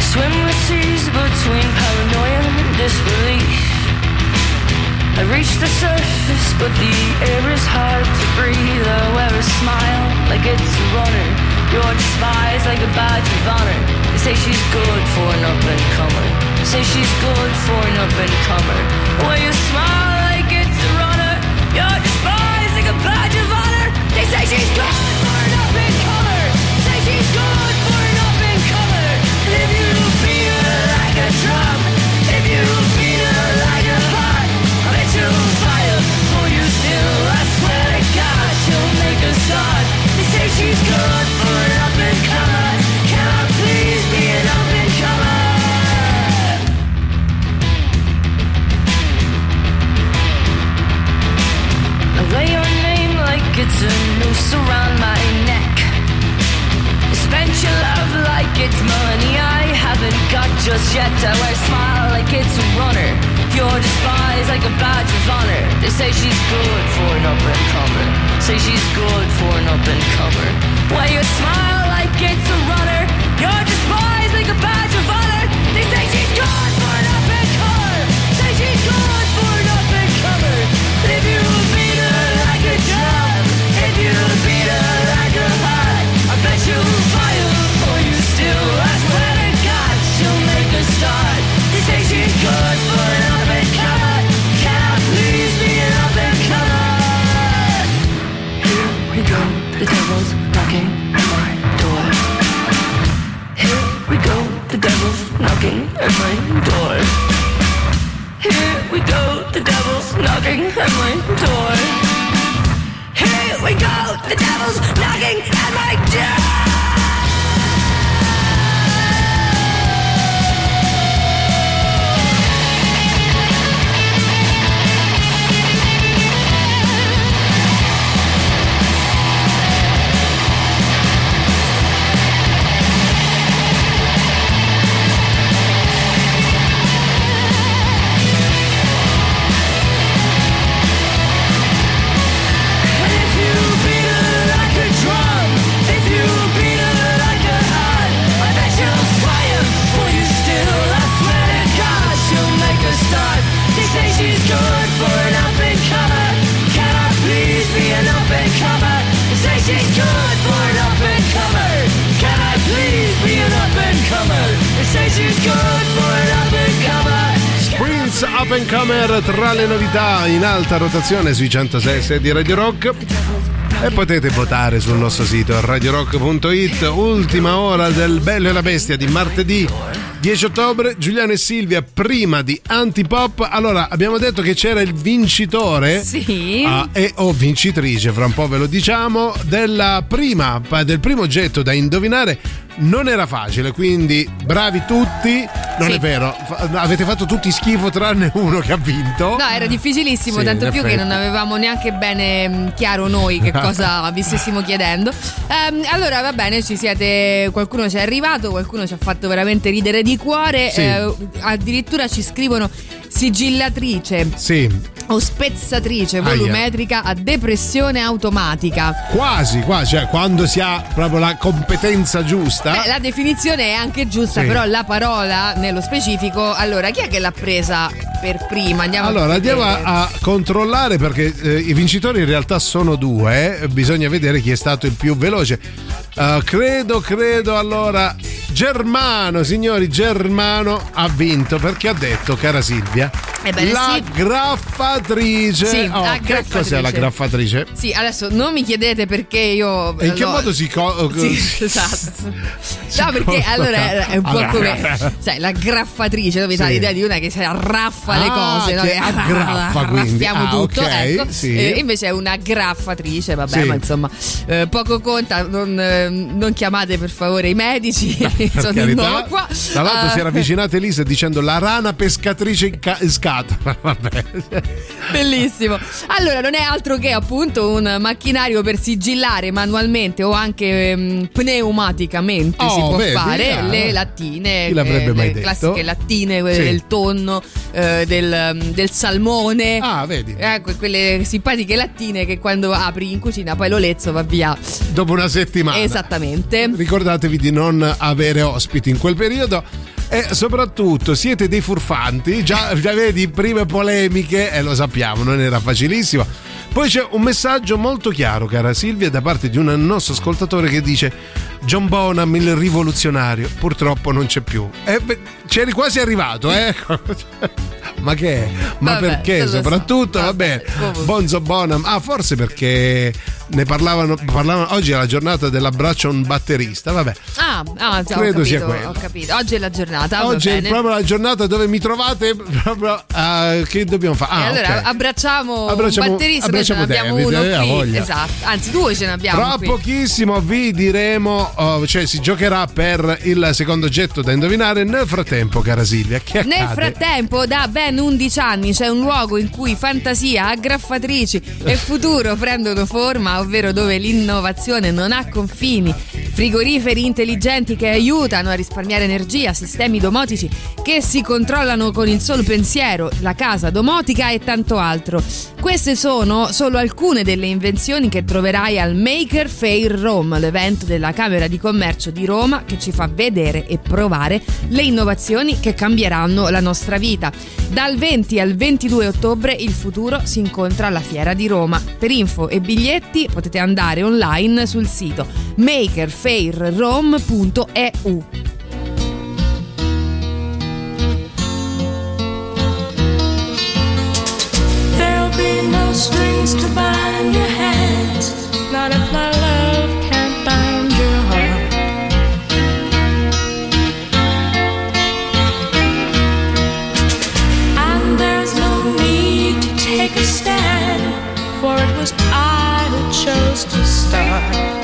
Swim the seas between paranoia and disbelief. I reach the surface, but the air is hard to breathe. I wear a smile like it's a runner. You're despised like a badge of honor. They say she's good for an up and comer. Say she's good for an up and comer. Wear your smile like it's a runner. You're despised like a badge of honor. They say she's good for an up and comer. Say she's good say she's good for an up and comer. Say she's good for an up and comer. Wear your smile like it's a runner. You're despised like a badge knocking at my door. Here we go, the devil's knocking at my door. Prince Up and Comer tra le novità in alta rotazione sui 106 di Radio Rock. E potete votare sul nostro sito radiorock.it. Ultima ora del Bello e la Bestia di martedì 10 ottobre. Giuliano e Silvia, prima di Antipop. Allora, abbiamo detto che c'era il vincitore. Sì. ah, e o vincitrice, fra un po' ve lo diciamo, della prima, del primo oggetto da indovinare. Non era facile, quindi bravi tutti. Non Sì. è vero, avete fatto tutti schifo tranne uno che ha vinto. No, era difficilissimo, Sì, tanto più che effetti. non avevamo neanche bene mh, chiaro noi che cosa vi stessimo chiedendo. Ehm, allora, va bene, ci siete. Qualcuno ci è arrivato, qualcuno ci ha fatto veramente ridere di cuore. Sì. eh, addirittura ci scrivono sigillatrice Sì, o spezzatrice Aia. volumetrica a depressione automatica. quasi, quasi, cioè quando si ha proprio la competenza giusta. Beh, la definizione è anche giusta, Sì. però la parola nello specifico. Allora, chi è che l'ha presa per prima? Andiamo Allora, a andiamo a controllare perché eh, i vincitori in realtà sono due, eh, bisogna vedere chi è stato il più veloce. Uh, credo, credo allora Germano, signori, Germano ha vinto perché ha detto, cara Silvia, Ebbene, la sì. graffatrice. Sì, Oh, la che cos'è la graffatrice. graffatrice? Sì, adesso non mi chiedete perché io. E in che no, modo si... co- Sì, esatto. No, perché allora è un po' come sai, la graffatrice, dove Sì. hai l'idea di una che si arraffa le Ah, cose, no? che aggraffa, quindi. arraffiamo Ah, tutto, ok, ecco. sì. Eh, invece è una graffatrice, vabbè, Sì. ma insomma, eh, poco conta, non, eh, non chiamate per favore i medici, Per sono innocua. Tra l'altro Eh, si era avvicinata Elisa dicendo la rana pescatrice in, ca- in scatola. Vabbè. Bellissimo. Allora, non è altro che appunto un macchinario per sigillare manualmente o anche ehm, pneumaticamente Oh, si può vedi, fare ah. le lattine, Chi l'avrebbe eh, mai le detto? classiche lattine, quelle Sì. del tonno, eh, del, del salmone. Ah, vedi. Ecco, quelle simpatiche lattine che quando apri in cucina poi l'olezzo va via. Dopo una settimana. Esattamente. Ricordatevi di non avere ospiti in quel periodo. E soprattutto siete dei furfanti, già, già vedi prime polemiche e lo sappiamo, non era facilissimo. Poi c'è un messaggio molto chiaro, cara Silvia, da parte di un nostro ascoltatore che dice John Bonham, il rivoluzionario, purtroppo non c'è più. E beh, c'eri quasi arrivato, eh? Ma che? è? Ma Vabbè, perché? so. Soprattutto, va bene. comunque. Bonzo Bonham. Ah, forse perché ne parlavano, parlavano. Oggi è la giornata dell'abbraccio a un batterista. Vabbè. Ah, ah già, Credo ho sia capito, quello. ho capito. Oggi è la giornata. Oggi è proprio la giornata dove mi trovate proprio a che dobbiamo fare? Ah, allora ok. abbracciamo, Abbracciamo- un batterista, abbracciamo abbiamo David, uno eh, qui. Esatto, anzi due ce ne abbiamo Tra qui. pochissimo vi diremo, oh, cioè si giocherà per il secondo oggetto da indovinare. Nel frattempo, cara Silvia, che accade? Nel frattempo, da ben 11 anni c'è un luogo in cui fantasia, aggraffatrici e futuro prendono forma, ovvero dove l'innovazione non ha confini. frigoriferi intelligenti che aiutano a risparmiare energia, sistemi domotici che si controllano con il solo pensiero, la casa domotica e tanto altro. Queste sono solo alcune delle invenzioni che troverai al Maker Fair Rome, l'evento della Camera di Commercio di Roma che ci fa vedere e provare le innovazioni che cambieranno la nostra vita. Dal 20 al 22 ottobre il futuro si incontra alla Fiera di Roma. Per info e biglietti potete andare online sul sito makerfairrome.eu. Strings to bind your hands, not if my love 啊。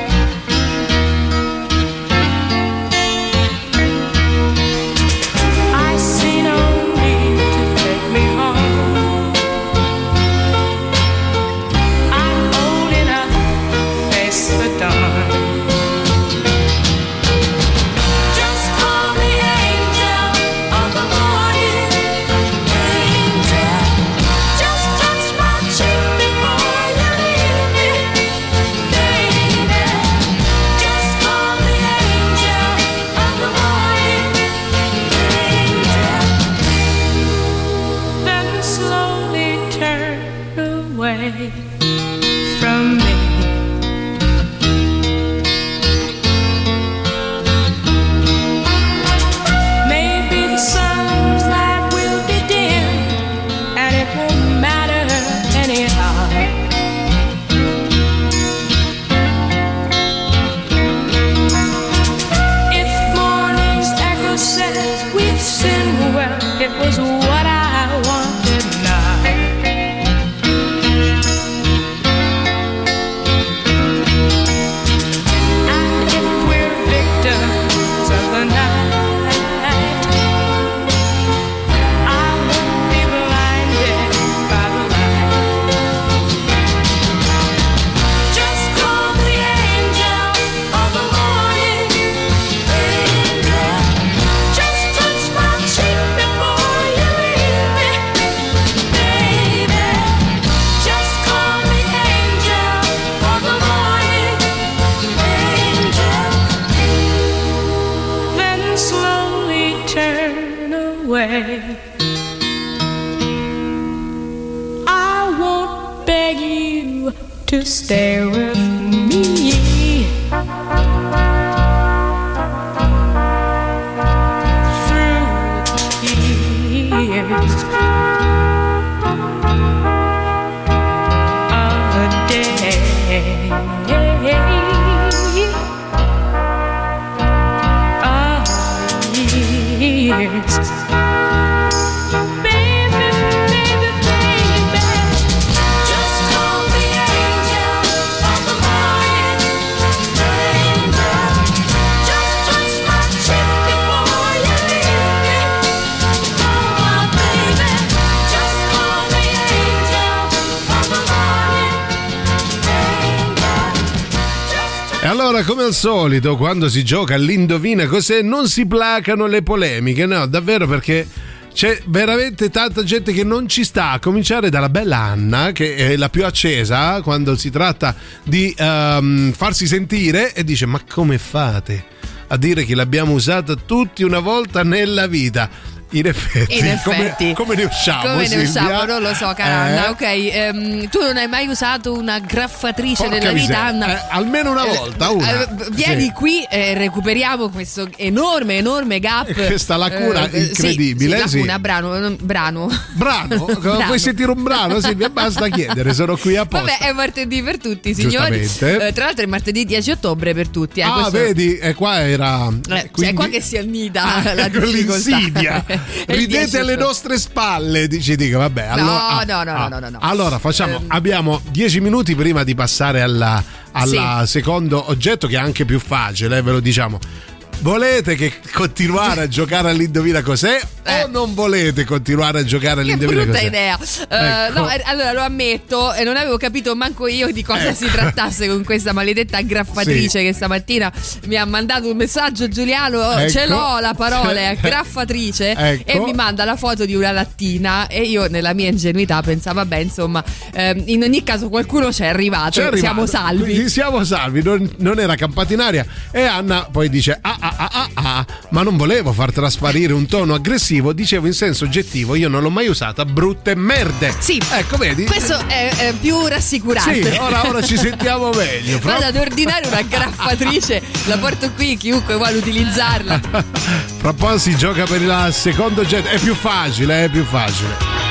Solito, quando si gioca all'indovina cos'è, non si placano le polemiche, no, davvero perché c'è veramente tanta gente che non ci sta, a cominciare dalla bella Anna, che è la più accesa quando si tratta di ehm, farsi sentire e dice: Ma come fate a dire che l'abbiamo usata tutti una volta nella vita? In effetti, In come- effetti. come, ne usciamo? Come ne Silvia? usciamo? Non lo so, Caranna. Eh? Ok, ehm, tu non hai mai usato una graffatrice Porca nella vita. Anna? Eh, almeno una Eh, volta, una. eh, vieni Sì. qui e recuperiamo questo enorme, enorme gap. Questa lacuna Eh, sì, incredibile, Sì, lacuna, sì. brano. non- brano. Brano? Brano. Vuoi sentire un brano? Silvia, basta chiedere, sono qui apposta. Vabbè, è martedì per tutti, signori. Eh, tra l'altro è martedì 10 ottobre per tutti. eh, ah, questo- vedi, e qua era. Eh, quindi- È qua che si annida la difficoltà. L'insidia. È il 10 Ridete alle nostre spalle, dici, dico, vabbè. No, Allora, ah, no, no, ah. no, no, no. Allora, facciamo, Ehm. abbiamo 10 minuti prima di passare alla, alla secondo oggetto che è anche più facile, eh, ve lo diciamo. Volete che continuare a giocare all'indovina cos'è? O non volete continuare a giocare all'indovina Brutta idea. Eh, Ecco. no, eh, allora lo ammetto, e non avevo capito manco io di cosa Ecco. si trattasse con questa maledetta aggraffatrice Sì. che stamattina mi ha mandato un messaggio Giuliano, oh, Ecco. ce l'ho la parola, è aggraffatrice Ecco. e mi manda la foto di una lattina e io nella mia ingenuità pensavo vabbè insomma ehm, in ogni caso qualcuno c'è arrivato, C'è arrivato. siamo salvi. Siamo salvi, non, non era campato in aria. E Anna poi dice: ah, ah, ah, ah, ah, ma non volevo far trasparire un tono aggressivo, dicevo in senso oggettivo, io non l'ho mai usata, brutte merde. Sì, ecco, vedi? Questo è, è più rassicurante. Sì, ora, ora ci sentiamo meglio. Fra- Vado ad ordinare una graffatrice, la porto qui, chiunque vuole utilizzarla. Fra un po' si gioca per il secondo oggetto. È più facile, è più facile.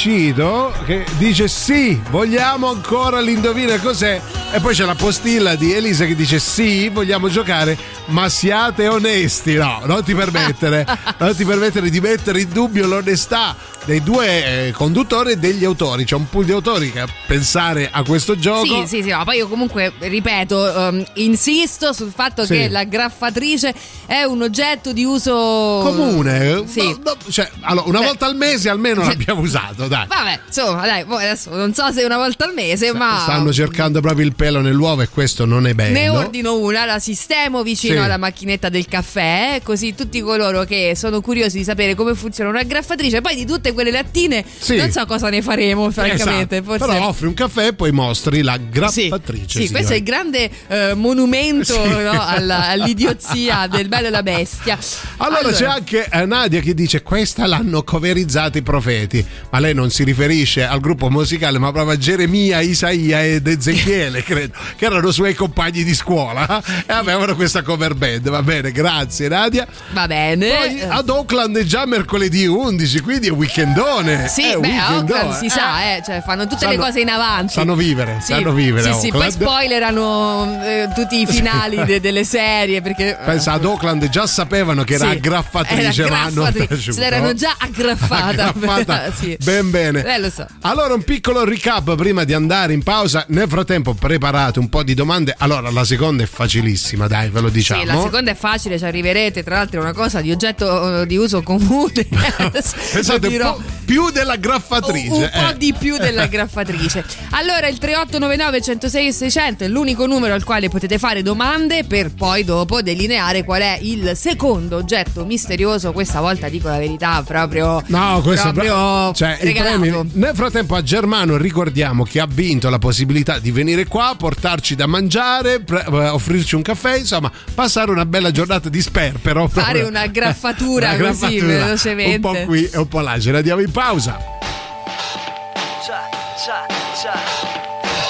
Plebiscito che dice sì, vogliamo ancora l'indovina cos'è. E poi c'è la postilla di Elisa che dice sì, vogliamo giocare, ma siate onesti. No, non ti permettere, non ti permettere di mettere in dubbio l'onestà dei due eh, conduttori e degli autori. C'è un pool di autori che a pensare a questo gioco. Sì, sì, sì, ma poi io comunque ripeto, ehm, insisto sul fatto Sì. che la graffatrice è un oggetto di uso Comune, Sì. No, no, cioè, allora, una Beh. volta al mese almeno l'abbiamo usato, dai. Vabbè, insomma, dai, adesso non so se una volta al mese, ma Stanno cercando proprio il pelo nell'uovo e questo non è bello. Ne ordino una, la sistemo vicino Sì. alla macchinetta del caffè, così tutti coloro che sono curiosi di sapere come funziona una graffatrice, poi di tutte quelle lattine Sì. non so cosa ne faremo, francamente. Esatto. Forse... Però offri un caffè e poi mostri la graffatrice. Sì, questo è il grande eh, monumento Sì. no, alla- all'idiozia del bello e la bestia. Allora, c'è anche eh, Nadia che dice questa l'hanno coverizzata i profeti, ma lei non si riferisce al gruppo musicale ma proprio a Geremia, Isaia ed Ezechiele, credo, che erano suoi compagni di scuola e avevano questa cover band. Va bene, grazie Nadia. Va bene. Poi ad Oakland è già mercoledì 11, quindi è weekendone. Sì, È beh, a weekendone. Oakland si sa, eh, cioè fanno tutte le Sanno- cose in avanti. sanno vivere, Sì, sanno vivere Sì, sì, poi spoilerano eh, tutti i finali de- delle serie perché Pensa ad Oakland già sapevano che era Sì, aggraffatrice, era ma hanno aggraffatrice, taciuto. se l'erano già aggraffata. Aggraffata. Sì. Ben bene. Eh, lo so. Allora, un piccolo recap prima di andare in pausa. Nel frattempo, preparate un po' di domande. Allora, la seconda è facilissima, dai, ve lo diciamo. Sì, la seconda è facile, ci arriverete. Tra l'altro, è una cosa di oggetto eh, di uso comune. Pensate, un po' più della graffatrice. un po' eh. di più della graffatrice. Allora, il 3899 106 e 600 è l'unico numero al quale potete fare domande per poi dopo delineare qual è il secondo oggetto misterioso. Questa volta dico la verità, proprio. No, questo è proprio bra- cioè, i regalato. premi- Nel frattempo a Germano ricordiamo che ha vinto la possibilità di venire qua, portarci da mangiare, pre- eh, offrirci un caffè, insomma, passare una bella giornata di sperpero. Fare una graffatura Una così graffatura, velocemente. Un po' qui e un po' là, ce la andiamo in pausa.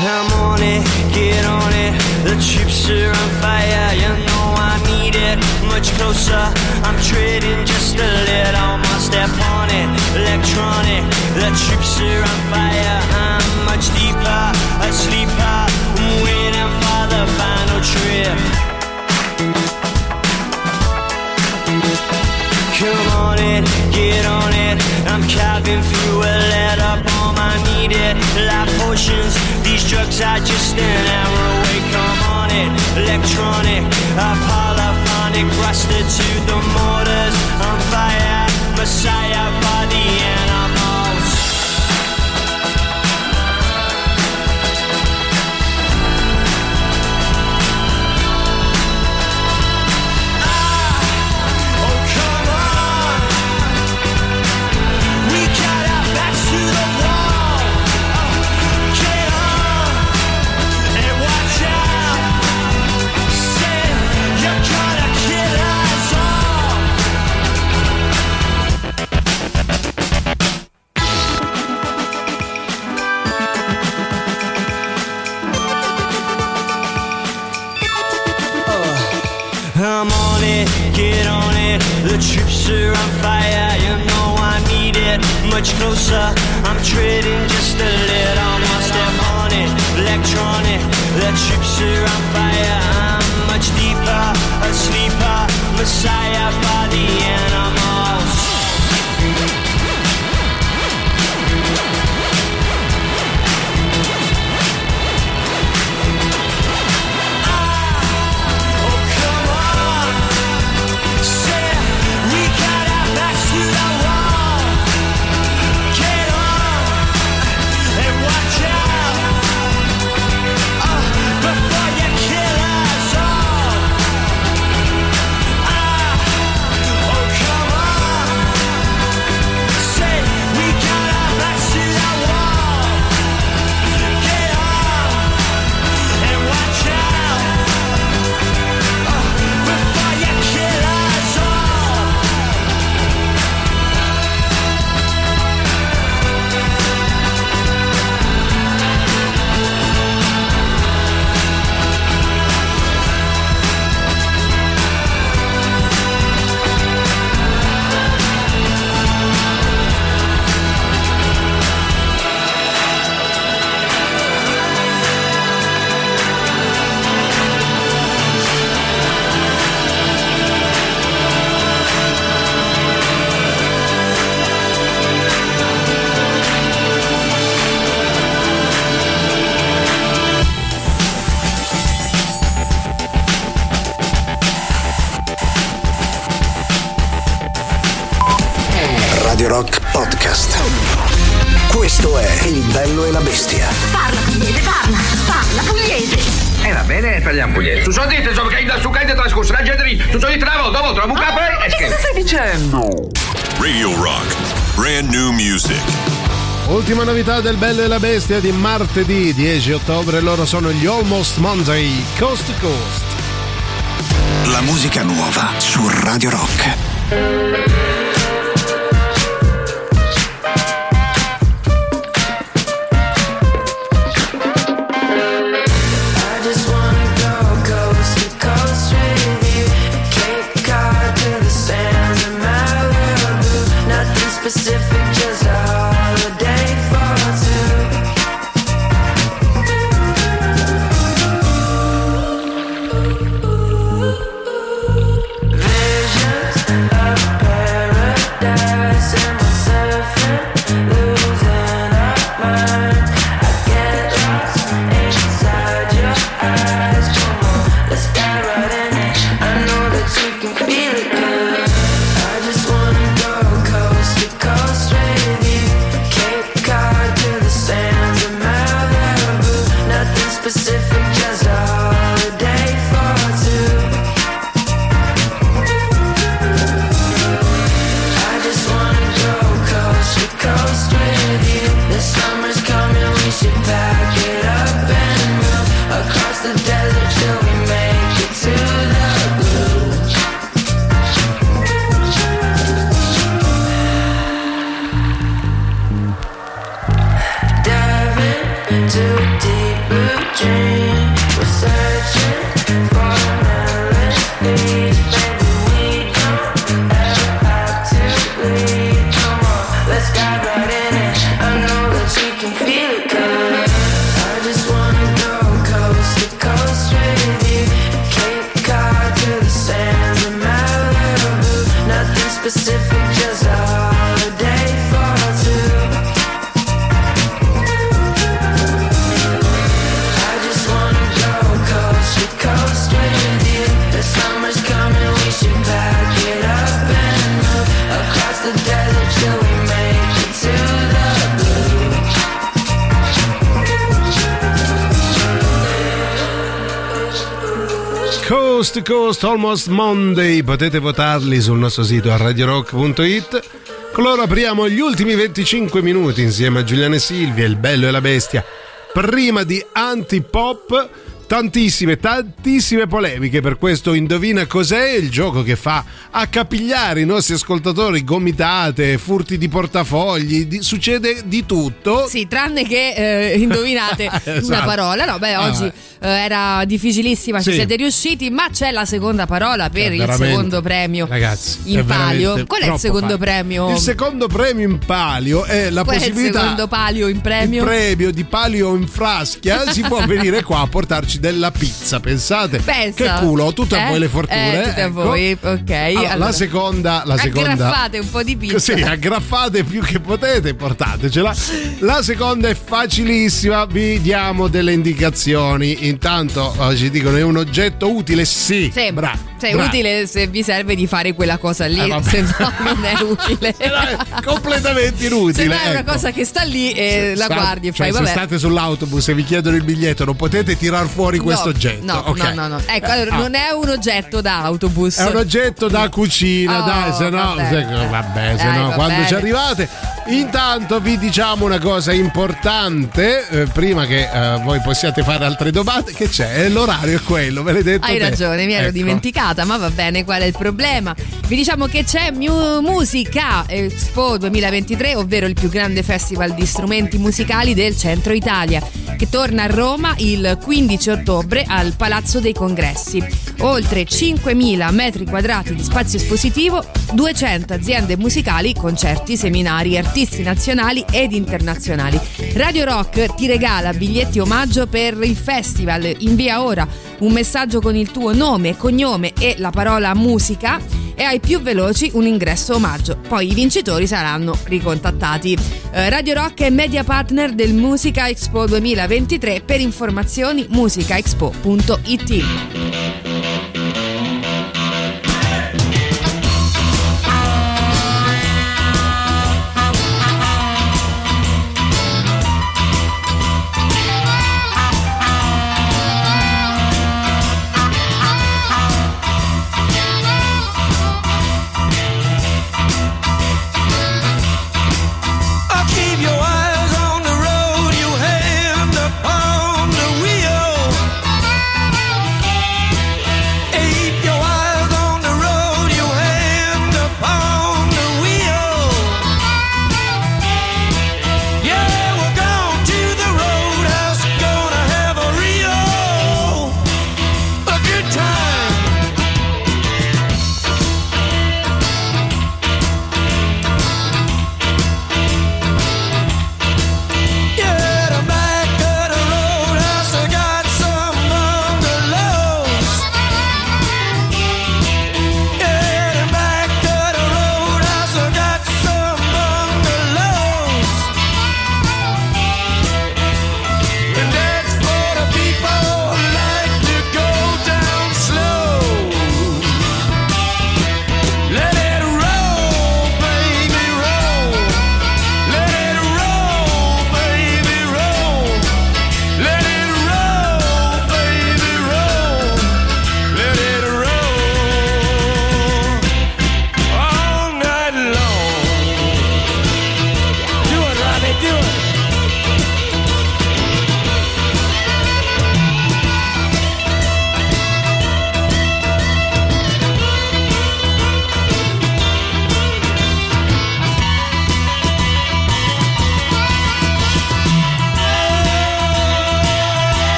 I'm on it, get on it. The chips are on fire, you know need it. Much closer, I'm trading just a little more step on it. Electronic, the chips are on fire. I'm much deeper, a sleeper. I'm waiting for the final trip. Come on it, get on it. I'm carving through a letter bomb. I need it. Like potions, these drugs are just an hour away. Come on it, electronic, polyphonic, rusted to the mortars. On fire, messiah for the animals. The troops are on fire, you know I need it. Much closer, I'm trading just a little more step on it. Electronic, the troops are on fire. I'm much deeper, a sleeper, messiah for the animals. Bestia di martedì 10 ottobre, loro sono gli Almost Monday, Coast to Coast. La musica nuova su Radio Rock. Coast to Coast Almost Monday, potete votarli sul nostro sito a radiorock.it. Con loro apriamo gli ultimi 25 minuti insieme a Giuliano e Silvia, il bello e la bestia. Prima di Antipop, tantissime, tantissime polemiche per questo Indovina cos'è, il gioco che fa accapigliare i nostri ascoltatori, gomitate, furti di portafogli, di- succede di tutto. Sì, tranne che eh, indovinate una Esatto. parola. No, beh, Ah, oggi eh, era difficilissima, ci Sì. siete riusciti, ma c'è la seconda parola per Eh, il secondo premio Ragazzi, in è palio. Qual è il secondo premio? Il secondo premio in palio è la Qual è il possibilità. secondo palio in premio? Il premio di palio in fraschia si può venire qua a portarci della pizza, pensate? Pensa. Che culo, tutte a Eh? voi le fortune. Eh, tutte a ecco. voi, ok. Allora, allora. La seconda, la seconda Aggraffate un po' di pizza. Sì, aggraffate più che potete, portatecela. La seconda è facilissima, vi diamo delle indicazioni. Intanto eh, ci dicono è un oggetto utile, sì. Sì. Cioè, è bravo. utile se vi serve di fare quella cosa lì, Eh, se no non è utile. completamente inutile. Se no è una ecco. cosa che sta lì e la Sa- guardi e cioè, fai se vabbè. state sull'autobus e vi chiedono il biglietto, non potete tirar fuori questo No, oggetto. No, ok? no, no, no. Ecco, allora, Ah. non è un oggetto da autobus. È un oggetto da cucina, Oh, dai, se no, vabbè. se- vabbè, se Dai, no, quando bene. ci arrivate. Intanto vi diciamo una cosa importante, eh, prima che eh, voi possiate fare altre domande, che c'è? Eh, L'orario è quello, ve l'hai detto Hai te. ragione, mi ero Ecco. dimenticata, ma va bene, qual è il problema? Vi diciamo che c'è Mu- Musica Expo 2023, ovvero il più grande festival di strumenti musicali del centro Italia, che torna a Roma il 15 ottobre al Palazzo dei Congressi. Oltre 5.000 metri quadrati di spazio espositivo, 200 aziende musicali, concerti, seminari, artisti nazionali ed internazionali. Radio Rock ti regala biglietti omaggio per il festival. Invia ora un messaggio con il tuo nome, cognome e la parola musica e ai più veloci un ingresso omaggio. Poi i vincitori saranno ricontattati. Eh, Radio Rock è media partner del Musica Expo 2023 per informazioni musicaexpo.it.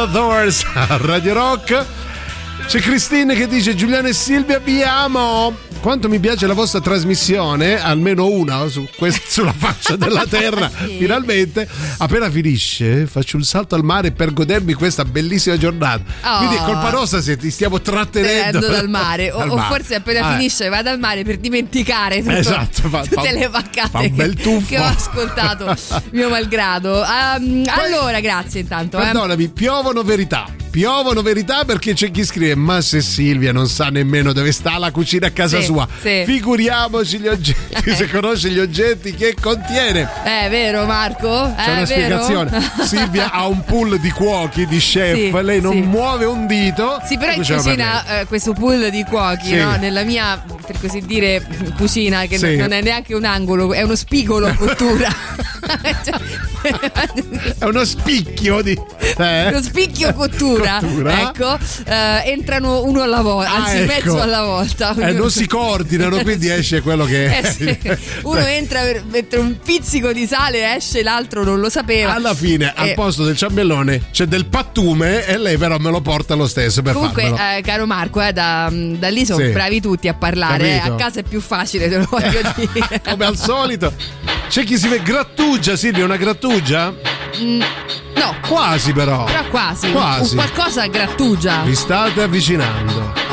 Blues Doors a Radio Rock. C'è Christine che dice Giuliano e Silvia vi amo. Quanto mi piace la vostra trasmissione, almeno una su quest- sulla faccia della terra, Sì. finalmente. Appena finisce, faccio un salto al mare per godermi questa bellissima giornata. Oh. Quindi è colpa nostra se ti stiamo trattenendo dal mare o, Dal o mare. forse appena Ah, finisce va dal mare per dimenticare tutto- Esatto, fa- tutte fa- le bel che, che ho ascoltato mio malgrado Ehm, allora grazie intanto eh. Perdonami, piovono verità. Piovono verità perché c'è chi scrive: Ma se Silvia non sa nemmeno dove sta la cucina a casa Sì, sua, sì. figuriamoci gli oggetti, se conosce gli oggetti che contiene. è vero Marco? C'è È una vero? spiegazione. Silvia ha un pool di cuochi, di chef, Sì, lei non muove un dito. Sì, però in cucina eh, questo pool di cuochi, no? nella mia, per così dire, cucina, che non è neanche un angolo, è uno spigolo a cottura. È uno spicchio di. eh? Uno spicchio cottura, Cottura. ecco, eh, entrano uno alla volta, Ah, anzi ecco. mezzo alla volta. Eh, non si coordinano, quindi esce quello che. Eh sì. Uno entra per mettere un pizzico di sale, esce, l'altro non lo sapeva. Alla fine, al Eh, posto del ciambellone c'è del pattume e lei però me lo porta lo stesso per Comunque, eh, caro Marco, eh, da, da lì sono Sì. bravi tutti a parlare. A casa è più facile, te lo voglio dire. Come al solito. C'è chi si vede grattugia, Silvia, una grattugia? Mm, no, Quasi però. però quasi. Quasi. Un qualcosa grattugia. Vi state avvicinando.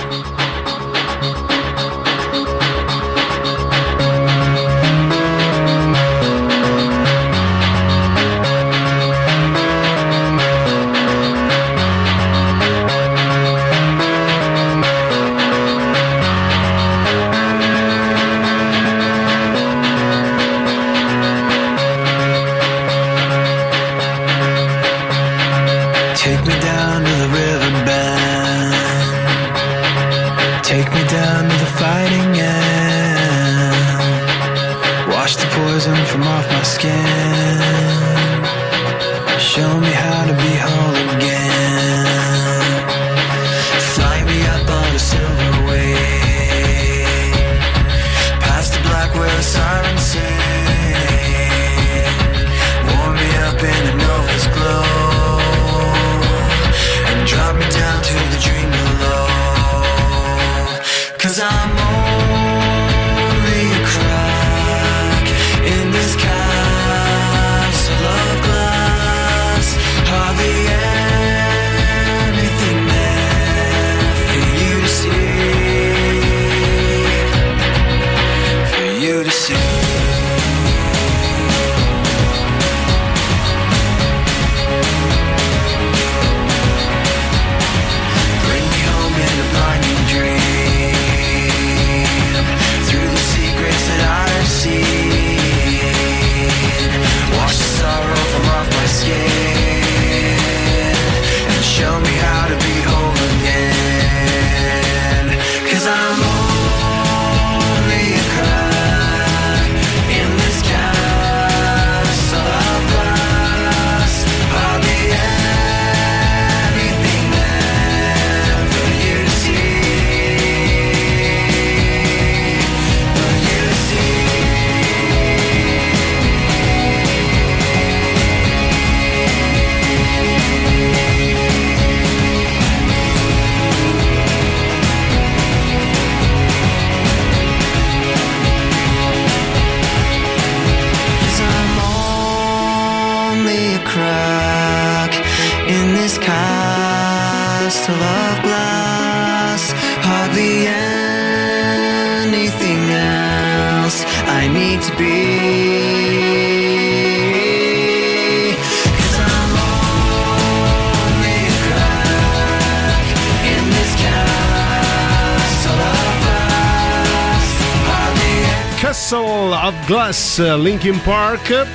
Linkin Park.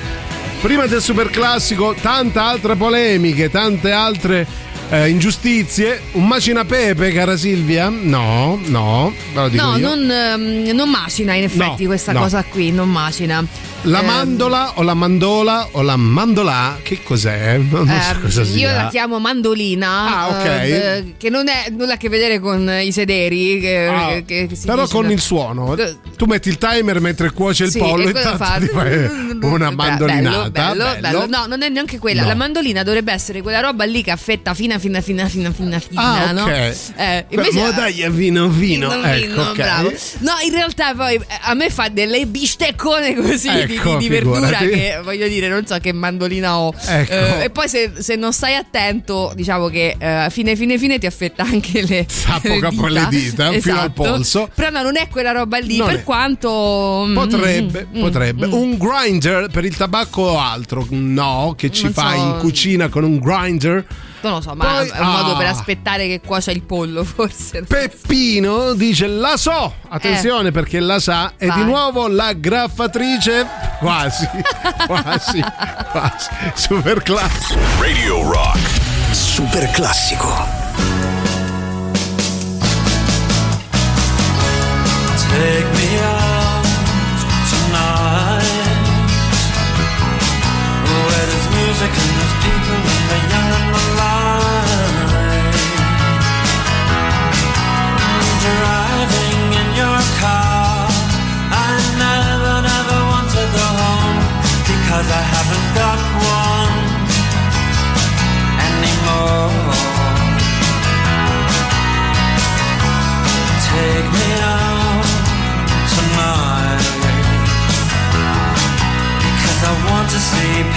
Prima del super classico, tante altre polemiche, tante altre eh, ingiustizie. Un macina pepe, cara Silvia? No, no, No, non, ehm, non macina in effetti No, questa no. cosa qui, non macina. La Ehm, mandola o la mandola o la mandolà, che cos'è? Non so ehm, cosa sia. io la chiamo mandolina, Ah, ok. eh, che non è nulla a che vedere con i sederi. Che, Ah, che- che si però dice- con il suono tu metti il timer mentre cuoce il Sì, pollo e fa- ti fai una Beh, mandolinata Bello, bello, bello. No, non è neanche quella. No. La mandolina dovrebbe essere quella roba lì che affetta fina, fina, fina, fina, fina, fina. Ah, no? ok. Eh, invece, ma dai, vino vino, Vino, ecco, vino, ok. bravo. No, in realtà poi eh, a me fa delle bisteccone così di- Ecco, di, di verdura figurati. che voglio dire, non so che mandolina ho. Ecco. Eh, e poi se, se non stai attento, diciamo che eh, fine fine fine ti affetta anche le, S'appoca poi le dita, fino al polso. Però no, non è quella roba lì, Non per. Quanto mm, Potrebbe, mm, potrebbe. mm. Un grinder per il tabacco o altro? No, che ci Non fai so. in cucina con un grinder? Non lo so, ma Poi- è un modo ah. per aspettare che cuocia il pollo, forse. Peppino dice la so, attenzione perché la sa, e Eh. Vai. di nuovo la graffatrice, quasi, quasi, quasi, super classico. Radio Rock. Super classico. Take me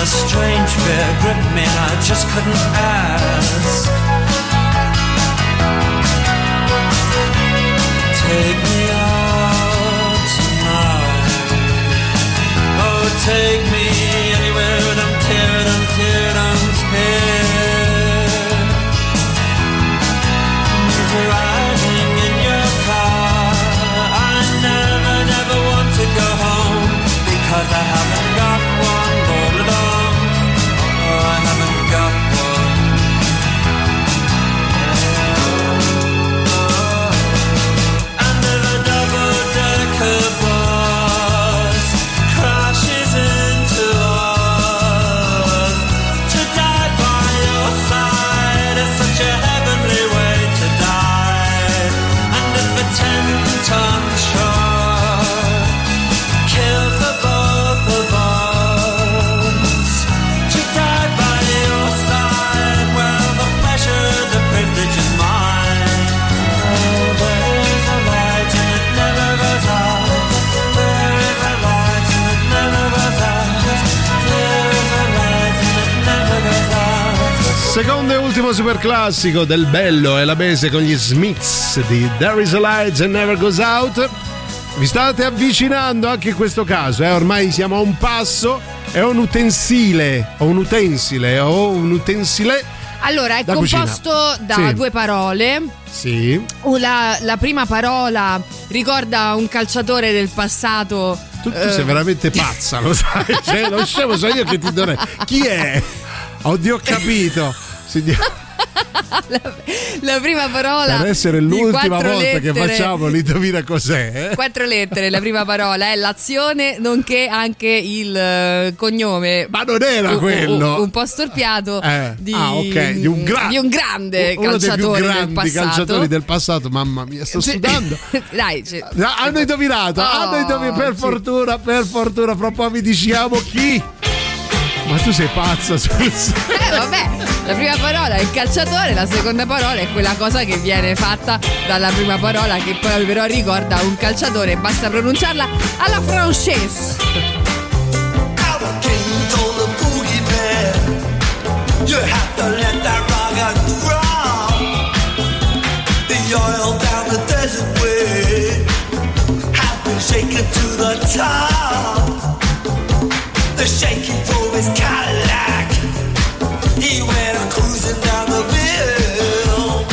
a strange fear gripped me, and I just couldn't ask. Take me out tonight. Oh, take me anywhere. Don't care, don't care, don't care. Driving in your car, I never, never want to go home because I haven't Secondo e ultimo super classico del bello e la base con gli Smiths. Di There is a light that never goes out. Vi state avvicinando anche in questo caso, eh? ormai siamo a un passo, è un utensile, o un utensile, o un utensile. Allora, è Da cucina. composto da Sì. due parole. Sì. Uh, La, la prima parola ricorda un calciatore del passato. Tu, tu eh, sei veramente pazza, lo sai? Cioè, lo scemo so io che ti do. Chi è? Oddio, ho capito. Si- La prima parola. Per essere l'ultima volta che lettere- facciamo l'indovina cos'è. eh? Quattro lettere, la prima parola è l'azione, nonché anche il eh, cognome. Ma non era un- quello. Un, un po' storpiato Eh, di, ah, ok, di un, gra- di un grande uno dei più calciatore del grandi passato. calciatori del passato. Mamma mia, sto Sì. sudando. Dai, cioè- No, hanno indovinato, Oh, hanno indovinato, per fortuna, per fortuna, fra poco vi diciamo chi. Ma tu sei pazza, scusa. Eh, vabbè, la prima parola è il calciatore, la seconda parola è quella cosa che viene fatta dalla prima parola che poi però ricorda un calciatore, basta pronunciarla alla francese. been shaken to the top. The shaky drove Cadillac. He went cruising down the hill.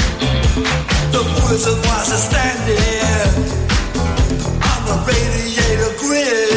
The was a standing on the radiator grill.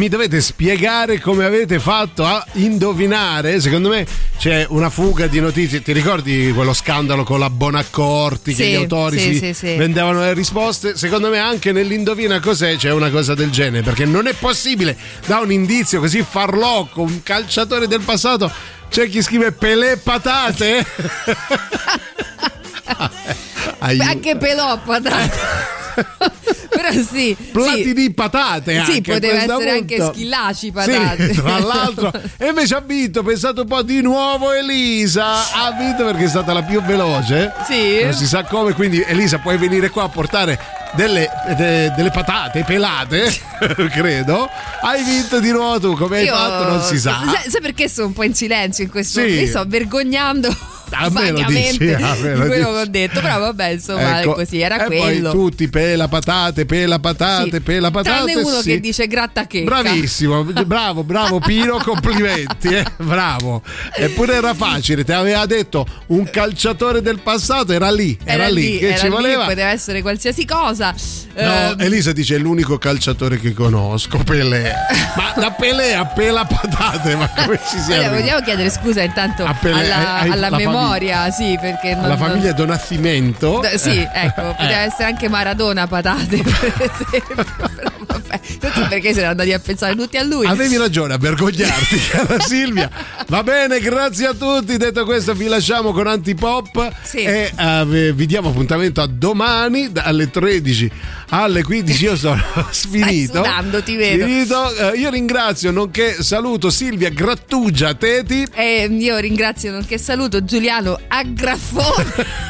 Mi dovete spiegare come avete fatto a indovinare. Secondo me c'è una fuga di notizie. Ti ricordi quello scandalo con la Bonaccorti che Sì, gli autori sì, si sì, vendevano le risposte? Secondo me anche nell'indovina cos'è c'è una cosa del genere. Perché non è possibile da un indizio così farlocco, un calciatore del passato. C'è chi scrive Pelé patate. Anche pelò patate. Però sì. Plati sì. di patate anche Sì, poteva essere anche punto. schillaci patate. Sì, tra l'altro. E invece ha vinto, pensate un po' di nuovo Elisa. Ha vinto perché è stata la più veloce. Sì. Non si sa come, quindi Elisa puoi venire qua a portare delle, de- delle patate pelate, credo. Hai vinto di nuovo tu, come hai Io- fatto non si sa. Sai, sai perché sono un po' in silenzio in questo Sì. Mi sto vergognando A me lo dici, a me lo di quello dici. che ho detto, però vabbè, insomma, Ecco, così, era e quello. poi tutti pela patate, pela patate, Sì. pela patate. Tranne uno sì. che dice gratta checca. Bravissimo, bravo, bravo Pino, complimenti, eh, bravo. Eppure era facile, ti aveva detto un calciatore del passato, era lì, era, lì, che era ci lì, voleva. poteva essere qualsiasi cosa. No, Ehm, Elisa dice è l'unico calciatore che conosco, Pelé. Ma da Pelé a pela patate, ma come ci siamo? vogliamo chiedere scusa intanto Pelé, alla, ai- ai- alla la memoria, sì, perché non, La famiglia Donascimento. D- Sì, Eh. ecco, poteva Eh. essere anche Maradona patate, per esempio. Però vabbè, perché siamo andati a pensare tutti a lui. Avevi ragione a vergognarti, cara Silvia. Va bene, grazie a tutti. Detto questo, vi lasciamo con Antipop Sì. e eh, vi diamo appuntamento a domani dalle 13 alle 15. Io sono sfinito. sudando, ti vedo. Sfinito. Eh, io ringrazio, nonché saluto Silvia Grattugia Teti. E io ringrazio, nonché saluto Giuliano Aggraffone.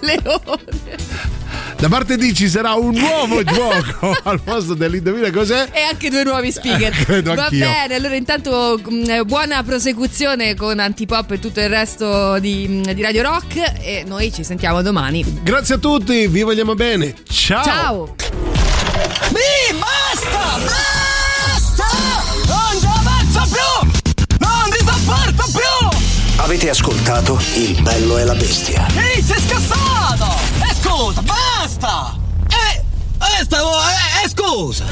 Leone Da martedì ci sarà un nuovo gioco al posto dell'indovina cos'è. e anche due nuovi speaker. Eh, credo Va anch'io. bene, allora intanto mh, eh, buona prosecuzione con Antipop e tutto il resto di, mh, di Radio Rock e noi ci sentiamo domani. Grazie a tutti, vi vogliamo bene. Ciao. Ciao. Mi basta! Basta! Non ci avanzo più! Non ti sopporto più! Avete ascoltato Il bello e la bestia. Ehi, sei scassato! E scusa. Stavo... E, e scusa!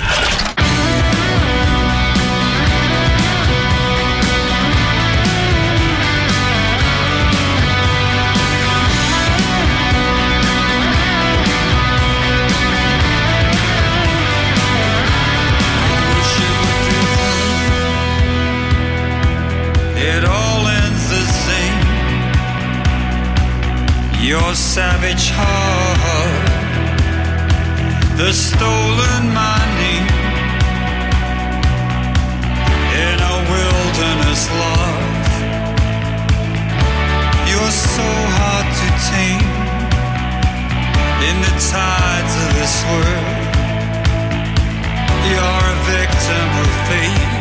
It all ends the same. Your savage heart, the stolen money in a wilderness lost. You're so hard to tame in the tides of this world. You're a victim of fate.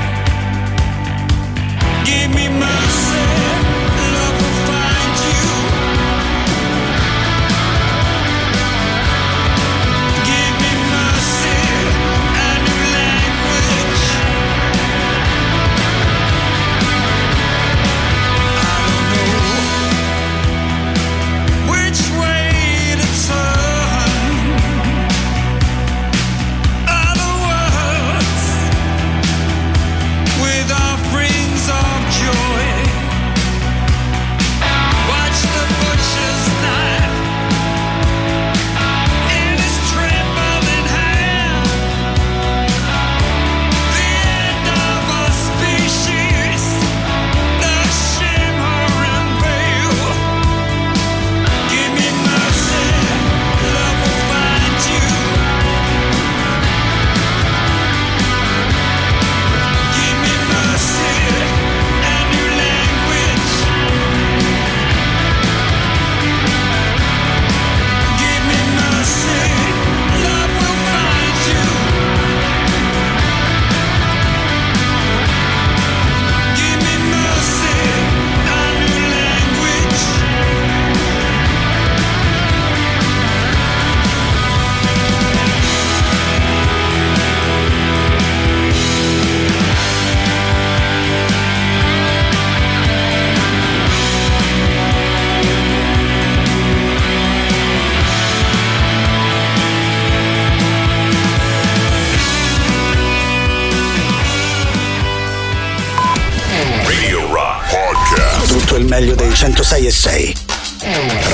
6 e 6.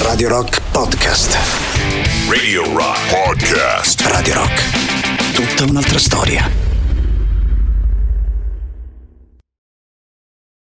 Radio Rock Podcast. Radio Rock Podcast. Radio Rock. Tutta un'altra storia.